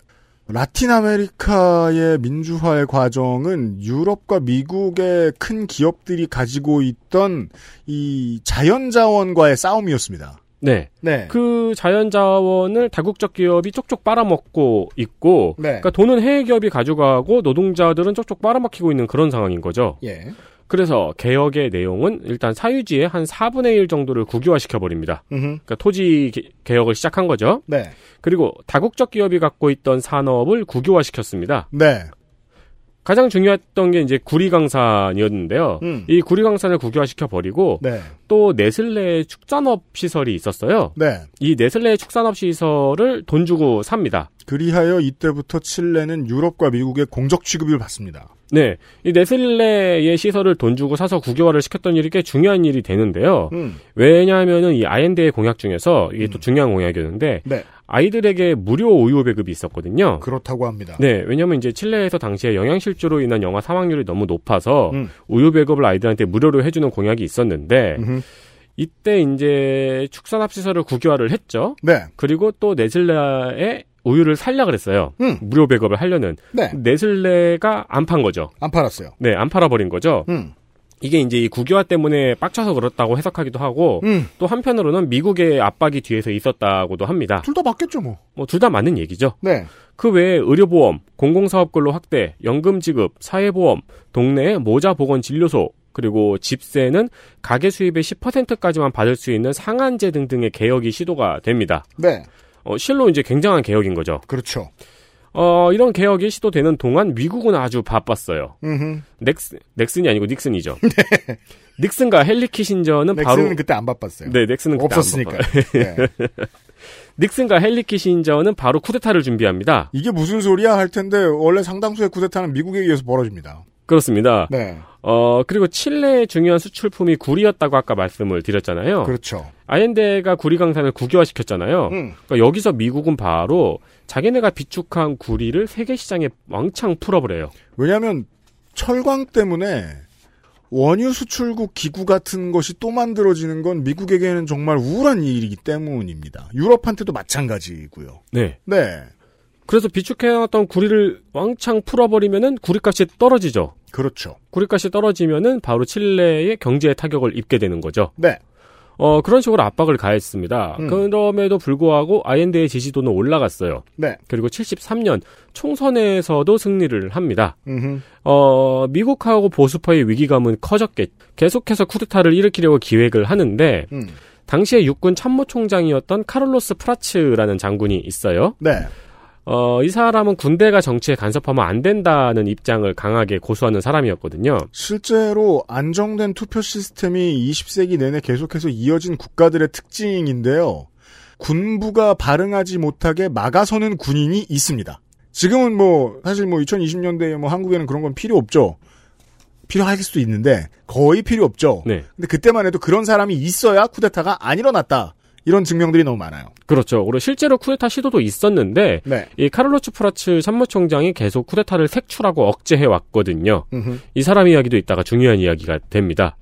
라틴 아메리카의 민주화의 과정은 유럽과 미국의 큰 기업들이 가지고 있던 이 자연자원과의 싸움이었습니다. 네. 네. 그 자연자원을 다국적 기업이 쪽쪽 빨아먹고 있고, 네. 그러니까 돈은 해외 기업이 가져가고 노동자들은 쪽쪽 빨아먹히고 있는 그런 상황인 거죠. 예. 그래서 개혁의 내용은 일단 사유지의 한 4분의 1 정도를 국유화시켜 버립니다. 그러니까 토지 개- 개혁을 시작한 거죠. 네. 그리고 다국적 기업이 갖고 있던 산업을 국유화시켰습니다. 네. 가장 중요했던 게 이제 구리강산이었는데요. 음. 이 구리강산을 국유화시켜 버리고 네. 또 네슬레 축산업 시설이 있었어요. 네. 이 네슬레 축산업 시설을 돈 주고 삽니다. 그리하여 이때부터 칠레는 유럽과 미국의 공적 취급을 받습니다. 네. 이 네슬레의 시설을 돈 주고 사서 국유화를 시켰던 일이 꽤 중요한 일이 되는데요. 음. 왜냐하면은 이 아엔데의 공약 중에서 이게 또 중요한 공약이었는데 네. 아이들에게 무료 우유 배급이 있었거든요. 그렇다고 합니다. 네, 왜냐면 이제 칠레에서 당시에 영양실조로 인한 영아 사망률이 너무 높아서 음. 우유 배급을 아이들한테 무료로 해주는 공약이 있었는데 음흠. 이때 이제 축산업 시설을 국유화를 했죠. 네. 그리고 또 네슬레의 우유를 살려 그랬어요. 음. 무료 배급을 하려는. 네. 네슬레가 안 판 거죠. 안 팔았어요. 네, 안 팔아버린 거죠. 음. 이게 이제 이 국유화 때문에 빡쳐서 그렇다고 해석하기도 하고 음. 또 한편으로는 미국의 압박이 뒤에서 있었다고도 합니다. 둘 다 맞겠죠, 뭐. 뭐 둘 다 맞는 얘기죠. 네. 그 외에 의료보험, 공공사업근로 확대, 연금 지급, 사회보험, 동네 모자 보건 진료소, 그리고 집세는 가계 수입의 10%까지만 받을 수 있는 상한제 등등의 개혁이 시도가 됩니다. 네. 어, 실로 이제 굉장한 개혁인 거죠. 그렇죠. 어, 이런 개혁이 시도되는 동안 미국은 아주 바빴어요. 음흠. 넥스, 넥슨이 아니고 닉슨이죠. [LAUGHS] 닉슨과 헨리 키신저는 넥슨은 바로 그때 안 바빴어요. 네, 넥슨은 없었으니까. [LAUGHS] 네. 닉슨과 헨리 키신저는 바로 쿠데타를 준비합니다. 이게 무슨 소리야 할 텐데 원래 상당수의 쿠데타는 미국에 의해서 벌어집니다. 그렇습니다. 네. 어, 그리고 칠레의 중요한 수출품이 구리였다고 아까 말씀을 드렸잖아요. 그렇죠. 아엔데가 구리 강산을 국유화시켰잖아요. 음. 그러니까 여기서 미국은 바로 자기네가 비축한 구리를 세계 시장에 왕창 풀어버려요. 왜냐하면 철광 때문에 원유 수출국 기구 같은 것이 또 만들어지는 건 미국에게는 정말 우울한 일이기 때문입니다. 유럽한테도 마찬가지고요. 네. 네. 그래서 비축해놨던 구리를 왕창 풀어버리면은 구리값이 떨어지죠. 그렇죠. 구리값이 떨어지면은 바로 칠레의 경제에 타격을 입게 되는 거죠. 네. 어, 그런 식으로 압박을 가했습니다. 음. 그럼에도 불구하고 아엔데의 지지도는 올라갔어요. 네. 그리고 73년 총선에서도 승리를 합니다. 음흠. 어, 미국하고 보수파의 위기감은 커졌겠. 계속해서 쿠데타를 일으키려고 기획을 하는데 음. 당시에 육군 참모총장이었던 카를로스 프라츠라는 장군이 있어요. 네. 어, 이 사람은 군대가 정치에 간섭하면 안 된다는 입장을 강하게 고수하는 사람이었거든요. 실제로 안정된 투표 시스템이 20세기 내내 계속해서 이어진 국가들의 특징인데요. 군부가 발응하지 못하게 막아서는 군인이 있습니다. 지금은 뭐 사실 뭐 2020년대에 뭐 한국에는 그런 건 필요 없죠. 필요할 수도 있는데 거의 필요 없죠. 네. 근데 그때만 해도 그런 사람이 있어야 쿠데타가 안 일어났다. 이런 증명들이 너무 많아요. 그렇죠. 그리고 실제로 쿠데타 시도도 있었는데 네. 이 카를로츠 프라츠 참모총장이 계속 쿠데타를 색출하고 억제해 왔거든요. 이 사람 이야기도 있다가 중요한 이야기가 됩니다.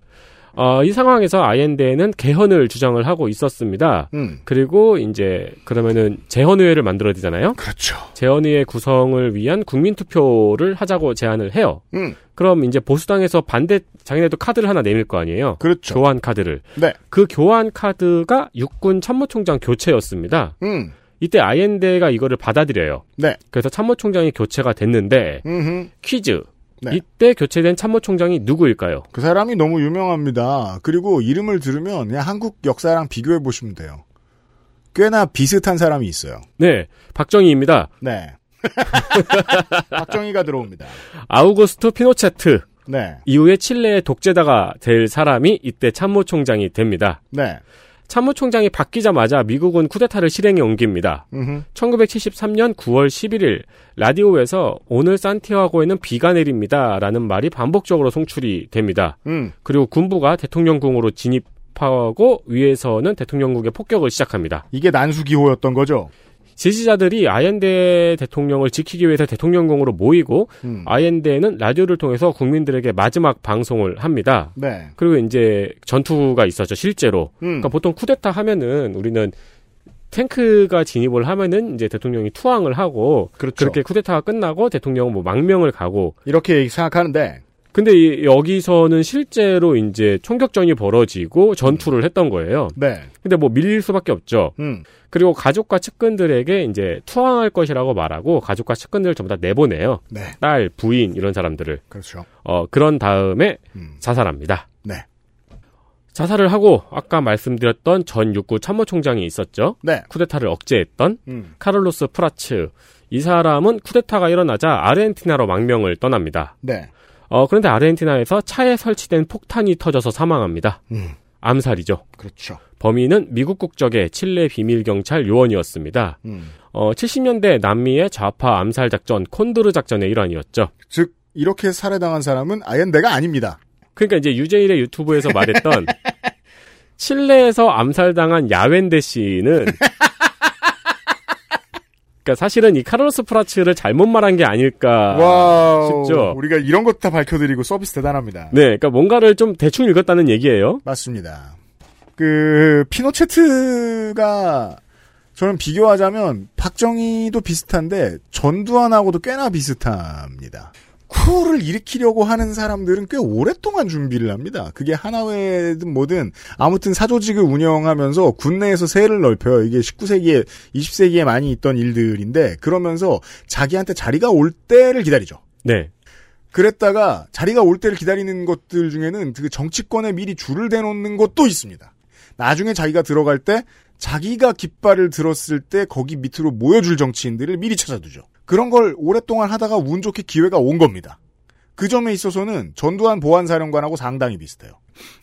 어, 이 상황에서 아옌데는 개헌을 주장을 하고 있었습니다. 음. 그리고 이제 그러면은 재헌의회를 만들어야 되잖아요. 그렇죠. 재헌의회 구성을 위한 국민투표를 하자고 제안을 해요. 음. 그럼 이제 보수당에서 반대 자기네도 카드를 하나 내밀 거 아니에요. 그렇죠. 교환 카드를. 네. 그 교환 카드가 육군 참모총장 교체였습니다. 음. 이때 아이엔데가 이거를 받아들여요. 네. 그래서 참모총장이 교체가 됐는데 음흠. 퀴즈. 네. 이때 교체된 참모총장이 누구일까요? 그 사람이 너무 유명합니다. 그리고 이름을 들으면 그냥 한국 역사랑 비교해 보시면 돼요. 꽤나 비슷한 사람이 있어요. 네, 박정희입니다. 네. [LAUGHS] 박정희가 들어옵니다. 아우구스토 피노체트. 네. 이후에 칠레의 독재자가 될 사람이 이때 참모총장이 됩니다. 네. 참모총장이 바뀌자마자 미국은 쿠데타를 실행에 옮깁니다. 음흠. 1973년 9월 11일 라디오에서 오늘 산티아고에는 비가 내립니다. 라는 말이 반복적으로 송출이 됩니다. 음. 그리고 군부가 대통령궁으로 진입하고 위에서는 대통령궁의 폭격을 시작합니다. 이게 난수기호였던 거죠. 지지자들이 아옌데 대통령을 지키기 위해서 대통령궁으로 모이고 음. 아옌데는 라디오를 통해서 국민들에게 마지막 방송을 합니다. 네. 그리고 이제 전투가 있었죠 실제로. 음. 그러니까 보통 쿠데타 하면은 우리는 탱크가 진입을 하면은 이제 대통령이 투항을 하고 그렇죠. 렇게 쿠데타가 끝나고 대통령은 뭐 망명을 가고 이렇게 생각하는데 근데 이- 여기서는 실제로 이제 총격전이 벌어지고 전투를 했던 거예요. 네. 근데 뭐 밀릴 수밖에 없죠. 음. 그리고 가족과 측근들에게 이제 투항할 것이라고 말하고 가족과 측근들을 전부 다 내보내요. 네. 딸, 부인 이런 사람들을. 그렇죠. 어 그런 다음에 음. 자살합니다. 네. 자살을 하고 아까 말씀드렸던 전 육군 참모총장이 있었죠. 네. 쿠데타를 억제했던 음. 카를로스 프라츠. 이 사람은 쿠데타가 일어나자 아르헨티나로 망명을 떠납니다. 네. 어, 그런데 아르헨티나에서 차에 설치된 폭탄이 터져서 사망합니다. 음. 암살이죠. 그렇죠. 범인은 미국 국적의 칠레 비밀경찰 요원이었습니다. 음. 어, 70년대 남미의 좌파 암살 작전 콘도르 작전의 일환이었죠. 즉 이렇게 살해당한 사람은 아옌데가 아닙니다. 그러니까 이제 유재일의 유튜브에서 말했던 [LAUGHS] 칠레에서 암살당한 아옌데 씨는 [LAUGHS] 그러니까 사실은 이 카를로스 프라츠를 잘못 말한 게 아닐까 와우. 싶죠. 우리가 이런 것도 다 밝혀드리고 서비스 대단합니다. 네, 그러니까 뭔가를 좀 대충 읽었다는 얘기예요. 맞습니다. 그 피노체트가 저는 비교하자면 박정희도 비슷한데 전두환하고도 꽤나 비슷합니다. 쿠를 일으키려고 하는 사람들은 꽤 오랫동안 준비를 합니다. 그게 하나회든 뭐든 아무튼 사조직을 운영하면서 군내에서 세를 넓혀요. 이게 19세기에 20세기에 많이 있던 일들인데 그러면서 자기한테 자리가 올 때를 기다리죠. 네. 그랬다가 자리가 올 때를 기다리는 것들 중에는 그 정치권에 미리 줄을 대놓는 것도 있습니다. 나중에 자기가 들어갈 때 자기가 깃발을 들었을 때 거기 밑으로 모여줄 정치인들을 미리 찾아두죠. 그런 걸 오랫동안 하다가 운 좋게 기회가 온 겁니다. 그 점에 있어서는 전두환 보안사령관하고 상당히 비슷해요.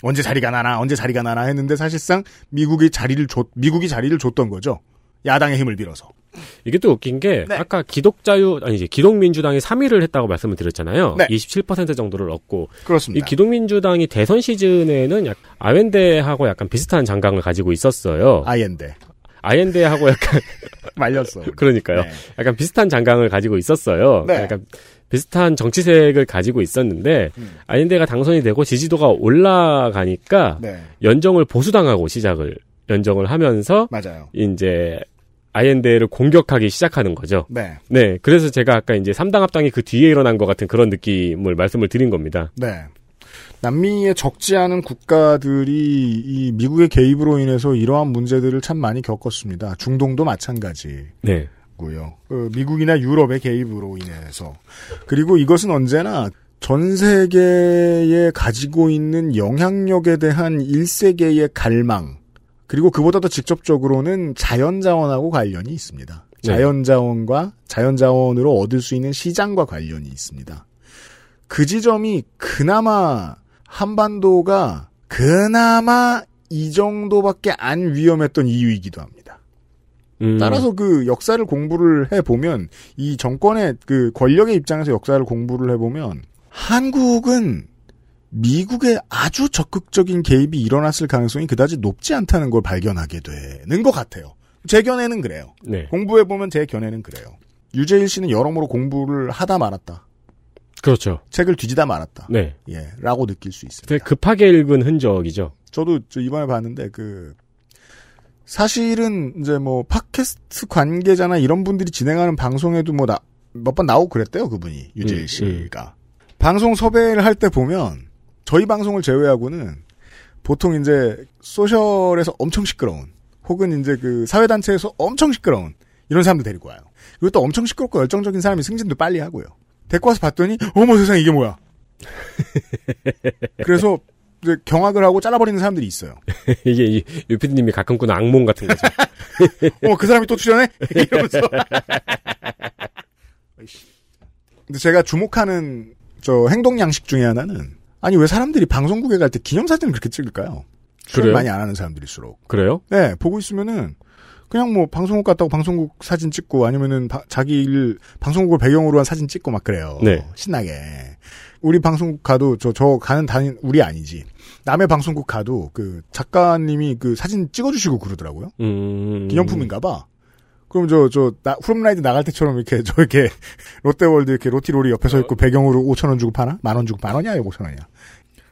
언제 자리가 나나 언제 자리가 나나 했는데 사실상 미국이 자리를 줬 미국이 자리를 줬던 거죠. 야당의 힘을 빌어서. 이게 또 웃긴 게 네. 아까 기독자유 아니 이제 기독민주당이 3위를 했다고 말씀을 드렸잖아요. 네. 27% 정도를 얻고 이 그렇습니다. 기독민주당이 대선 시즌에는 약 아웬데하고 약간 비슷한 장강을 가지고 있었어요. 아옌데. 아옌데하고 약간 [LAUGHS] 말렸어. 그러니까요. 네. 약간 비슷한 장강을 가지고 있었어요. 네. 약간 비슷한 정치색을 가지고 있었는데 음. 아인데가 당선이 되고 지지도가 올라가니까 네. 연정을 보수당하고 시작을 연정을 하면서 맞아요. 이제 아이엔데를 공격하기 시작하는 거죠. 네. 네, 그래서 제가 아까 이제 삼당 합당이 그 뒤에 일어난 것 같은 그런 느낌을 말씀을 드린 겁니다. 네. 남미에 적지 않은 국가들이 이 미국의 개입으로 인해서 이러한 문제들을 참 많이 겪었습니다. 중동도 마찬가지. 네. 고요. 그 미국이나 유럽의 개입으로 인해서 그리고 이것은 언제나 전 세계에 가지고 있는 영향력에 대한 1세계의 갈망 그리고 그보다 더 직접적으로는 자연자원하고 관련이 있습니다. 네. 자연자원과 자연자원으로 얻을 수 있는 시장과 관련이 있습니다. 그 지점이 그나마 한반도가 그나마 이 정도밖에 안 위험했던 이유이기도 합니다. 음, 따라서 그 역사를 공부를 해보면 이 정권의 그 권력의 입장에서 역사를 공부를 해보면 한국은 미국의 아주 적극적인 개입이 일어났을 가능성이 그다지 높지 않다는 걸 발견하게 되는 것 같아요. 제 견해는 그래요. 네. 공부해보면 제 견해는 그래요. 유재일 씨는 여러모로 공부를 하다 말았다. 그렇죠. 책을 뒤지다 말았다. 네. 예, 라고 느낄 수 있습니다. 되게 급하게 읽은 흔적이죠. 저도 저 이번에 봤는데 그 사실은 이제 뭐 팟캐스트 관계자나 이런 분들이 진행하는 방송에도 뭐 몇 번 나오고 그랬대요 그분이 유재일 음, 씨가 방송 섭외를 할 때 보면 저희 방송을 제외하고는 보통 이제 소셜에서 엄청 시끄러운 혹은 이제 그 사회단체에서 엄청 시끄러운 이런 사람들 데리고 와요. 그리고 또 엄청 시끄럽고 열정적인 사람이 승진도 빨리 하고요. 데리고 와서 봤더니 어머 세상에 이게 뭐야. [LAUGHS] 그래서 경악을 하고 잘라버리는 사람들이 있어요. [LAUGHS] 이게 이 유피디님이 가끔 꾸는 악몽 같은 거죠. [LAUGHS] 어, 그 사람이 또 출연해? 이러면서. 근데 제가 주목하는 저 행동 양식 중에 하나는 아니 왜 사람들이 방송국에 갈 때 기념사진을 그렇게 찍을까요? 그래요? 많이 안 하는 사람들일수록. 그래요? 네, 보고 있으면은 그냥 뭐 방송국 갔다고 방송국 사진 찍고 아니면은 바- 자기 일 방송국을 배경으로 한 사진 찍고 막 그래요. 네. 신나게. 우리 방송국 가도 저 저 가는 다닌 우리 아니지. 남의 방송국 가도 그 작가님이 그 사진 찍어주시고 그러더라고요. 음. 기념품인가 봐. 그럼 저, 저, 나, 후룸라이드 나갈 때처럼 이렇게, 저, 이렇게, [LAUGHS] 롯데월드 이렇게 로티롤이 옆에 서 있고 배경으로 5천원 주고 파나? 만원 주고 만 원이야? 5천원이야?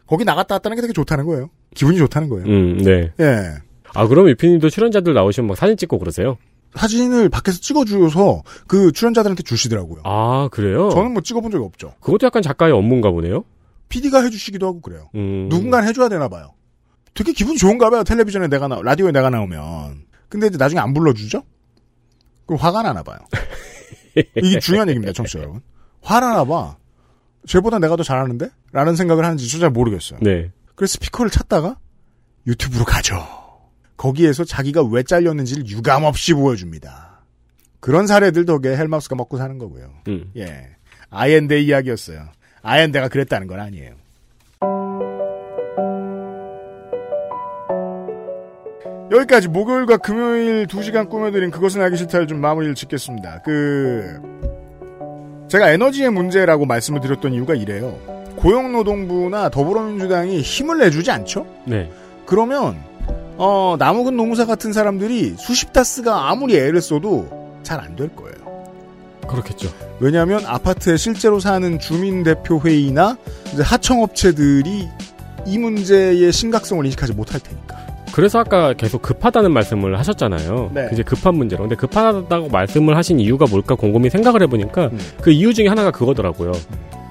거기 나갔다 왔다는 게 되게 좋다는 거예요. 기분이 좋다는 거예요. 음, 네. 예. 아, 그럼 유피님도 출연자들 나오시면 막 사진 찍고 그러세요? 사진을 밖에서 찍어주셔서 그 출연자들한테 주시더라고요. 아, 그래요? 저는 뭐 찍어본 적이 없죠. 그것도 약간 작가의 업무인가 보네요? PD가 해주시기도 하고 그래요. 음. 누군가 해줘야 되나 봐요. 되게 기분 좋은가 봐요. 텔레비전에 내가 나, 라디오에 내가 나오면. 근데 이제 나중에 안 불러주죠? 그럼 화가 나나 봐요. [LAUGHS] 이게 중요한 얘기입니다, 청취자 여러분. 화나나 봐. 쟤보다 내가 더 잘하는데? 라는 생각을 하는지 저잘 모르겠어요. 네. 그래서 스피커를 찾다가 유튜브로 가죠. 거기에서 자기가 왜 잘렸는지를 유감없이 보여줍니다. 그런 사례들 덕에 헬마우스가 먹고 사는 거고요. 음. 예. 아이엔데 이야기였어요. 아이엔데가 그랬다는 건 아니에요. 여기까지 목요일과 금요일 2시간 꾸며드린 그것은 알기 싫다를 좀 마무리를 짓겠습니다. 그, 제가 에너지의 문제라고 말씀을 드렸던 이유가 이래요. 고용노동부나 더불어민주당이 힘을 내주지 않죠? 네. 그러면, 어, 남욱은 노무사 같은 사람들이 수십 다스가 아무리 애를 써도 잘 안 될 거예요. 그렇겠죠. 왜냐하면 아파트에 실제로 사는 주민 대표 회의나 이제 하청업체들이 이 문제의 심각성을 인식하지 못할 테니까. 그래서 아까 계속 급하다는 말씀을 하셨잖아요. 네. 이제 급한 문제로. 근데 급하다고 말씀을 하신 이유가 뭘까 곰곰이 생각을 해보니까 음. 그 이유 중에 하나가 그거더라고요.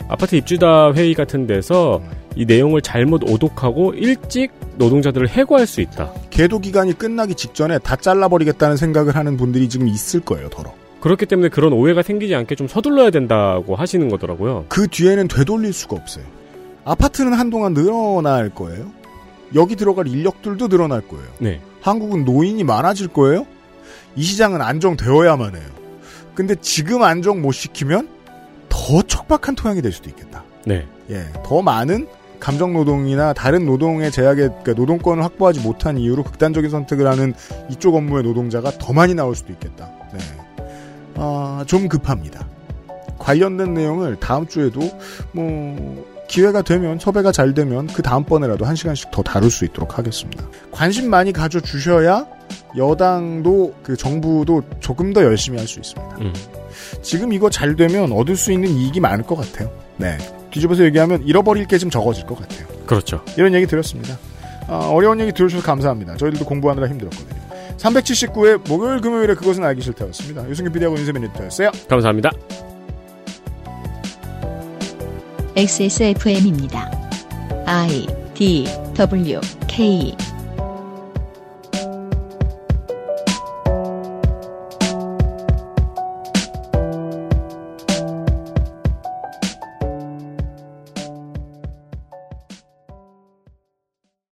아파트 입주다 회의 같은 데서 이 내용을 잘못 오독하고 일찍 노동자들을 해고할 수 있다. 계도 기간이 끝나기 직전에 다 잘라버리겠다는 생각을 하는 분들이 지금 있을 거예요, 더러. 그렇기 때문에 그런 오해가 생기지 않게 좀 서둘러야 된다고 하시는 거더라고요. 그 뒤에는 되돌릴 수가 없어요. 아파트는 한동안 늘어날 거예요. 여기 들어갈 인력들도 늘어날 거예요. 네. 한국은 노인이 많아질 거예요. 이 시장은 안정되어야만 해요. 근데 지금 안정 못 시키면 더 척박한 토양이 될 수도 있겠다. 네. 예, 더 많은 감정 노동이나 다른 노동의 제약에 그러니까 노동권을 확보하지 못한 이유로 극단적인 선택을 하는 이쪽 업무의 노동자가 더 많이 나올 수도 있겠다. 네. 아, 좀 급합니다. 관련된 내용을 다음 주에도 뭐 기회가 되면 섭외가 잘 되면 그 다음번에라도 한 시간씩 더 다룰 수 있도록 하겠습니다. 관심 많이 가져 주셔야 여당도 그 정부도 조금 더 열심히 할 수 있습니다. 음. 지금 이거 잘 되면 얻을 수 있는 이익이 많을 것 같아요. 네. 뒤집어서 얘기하면 잃어버릴 게 좀 적어질 것 같아요. 그렇죠. 이런 얘기 드렸습니다. 어, 어려운 얘기 들어주셔서 감사합니다. 저희들도 공부하느라 힘들었거든요. 379회 목요일 금요일에 그것은 알기 싫다였습니다. 유승규 PD하고 윤세민 리터였어요. 감사합니다. XSFM입니다. I D W K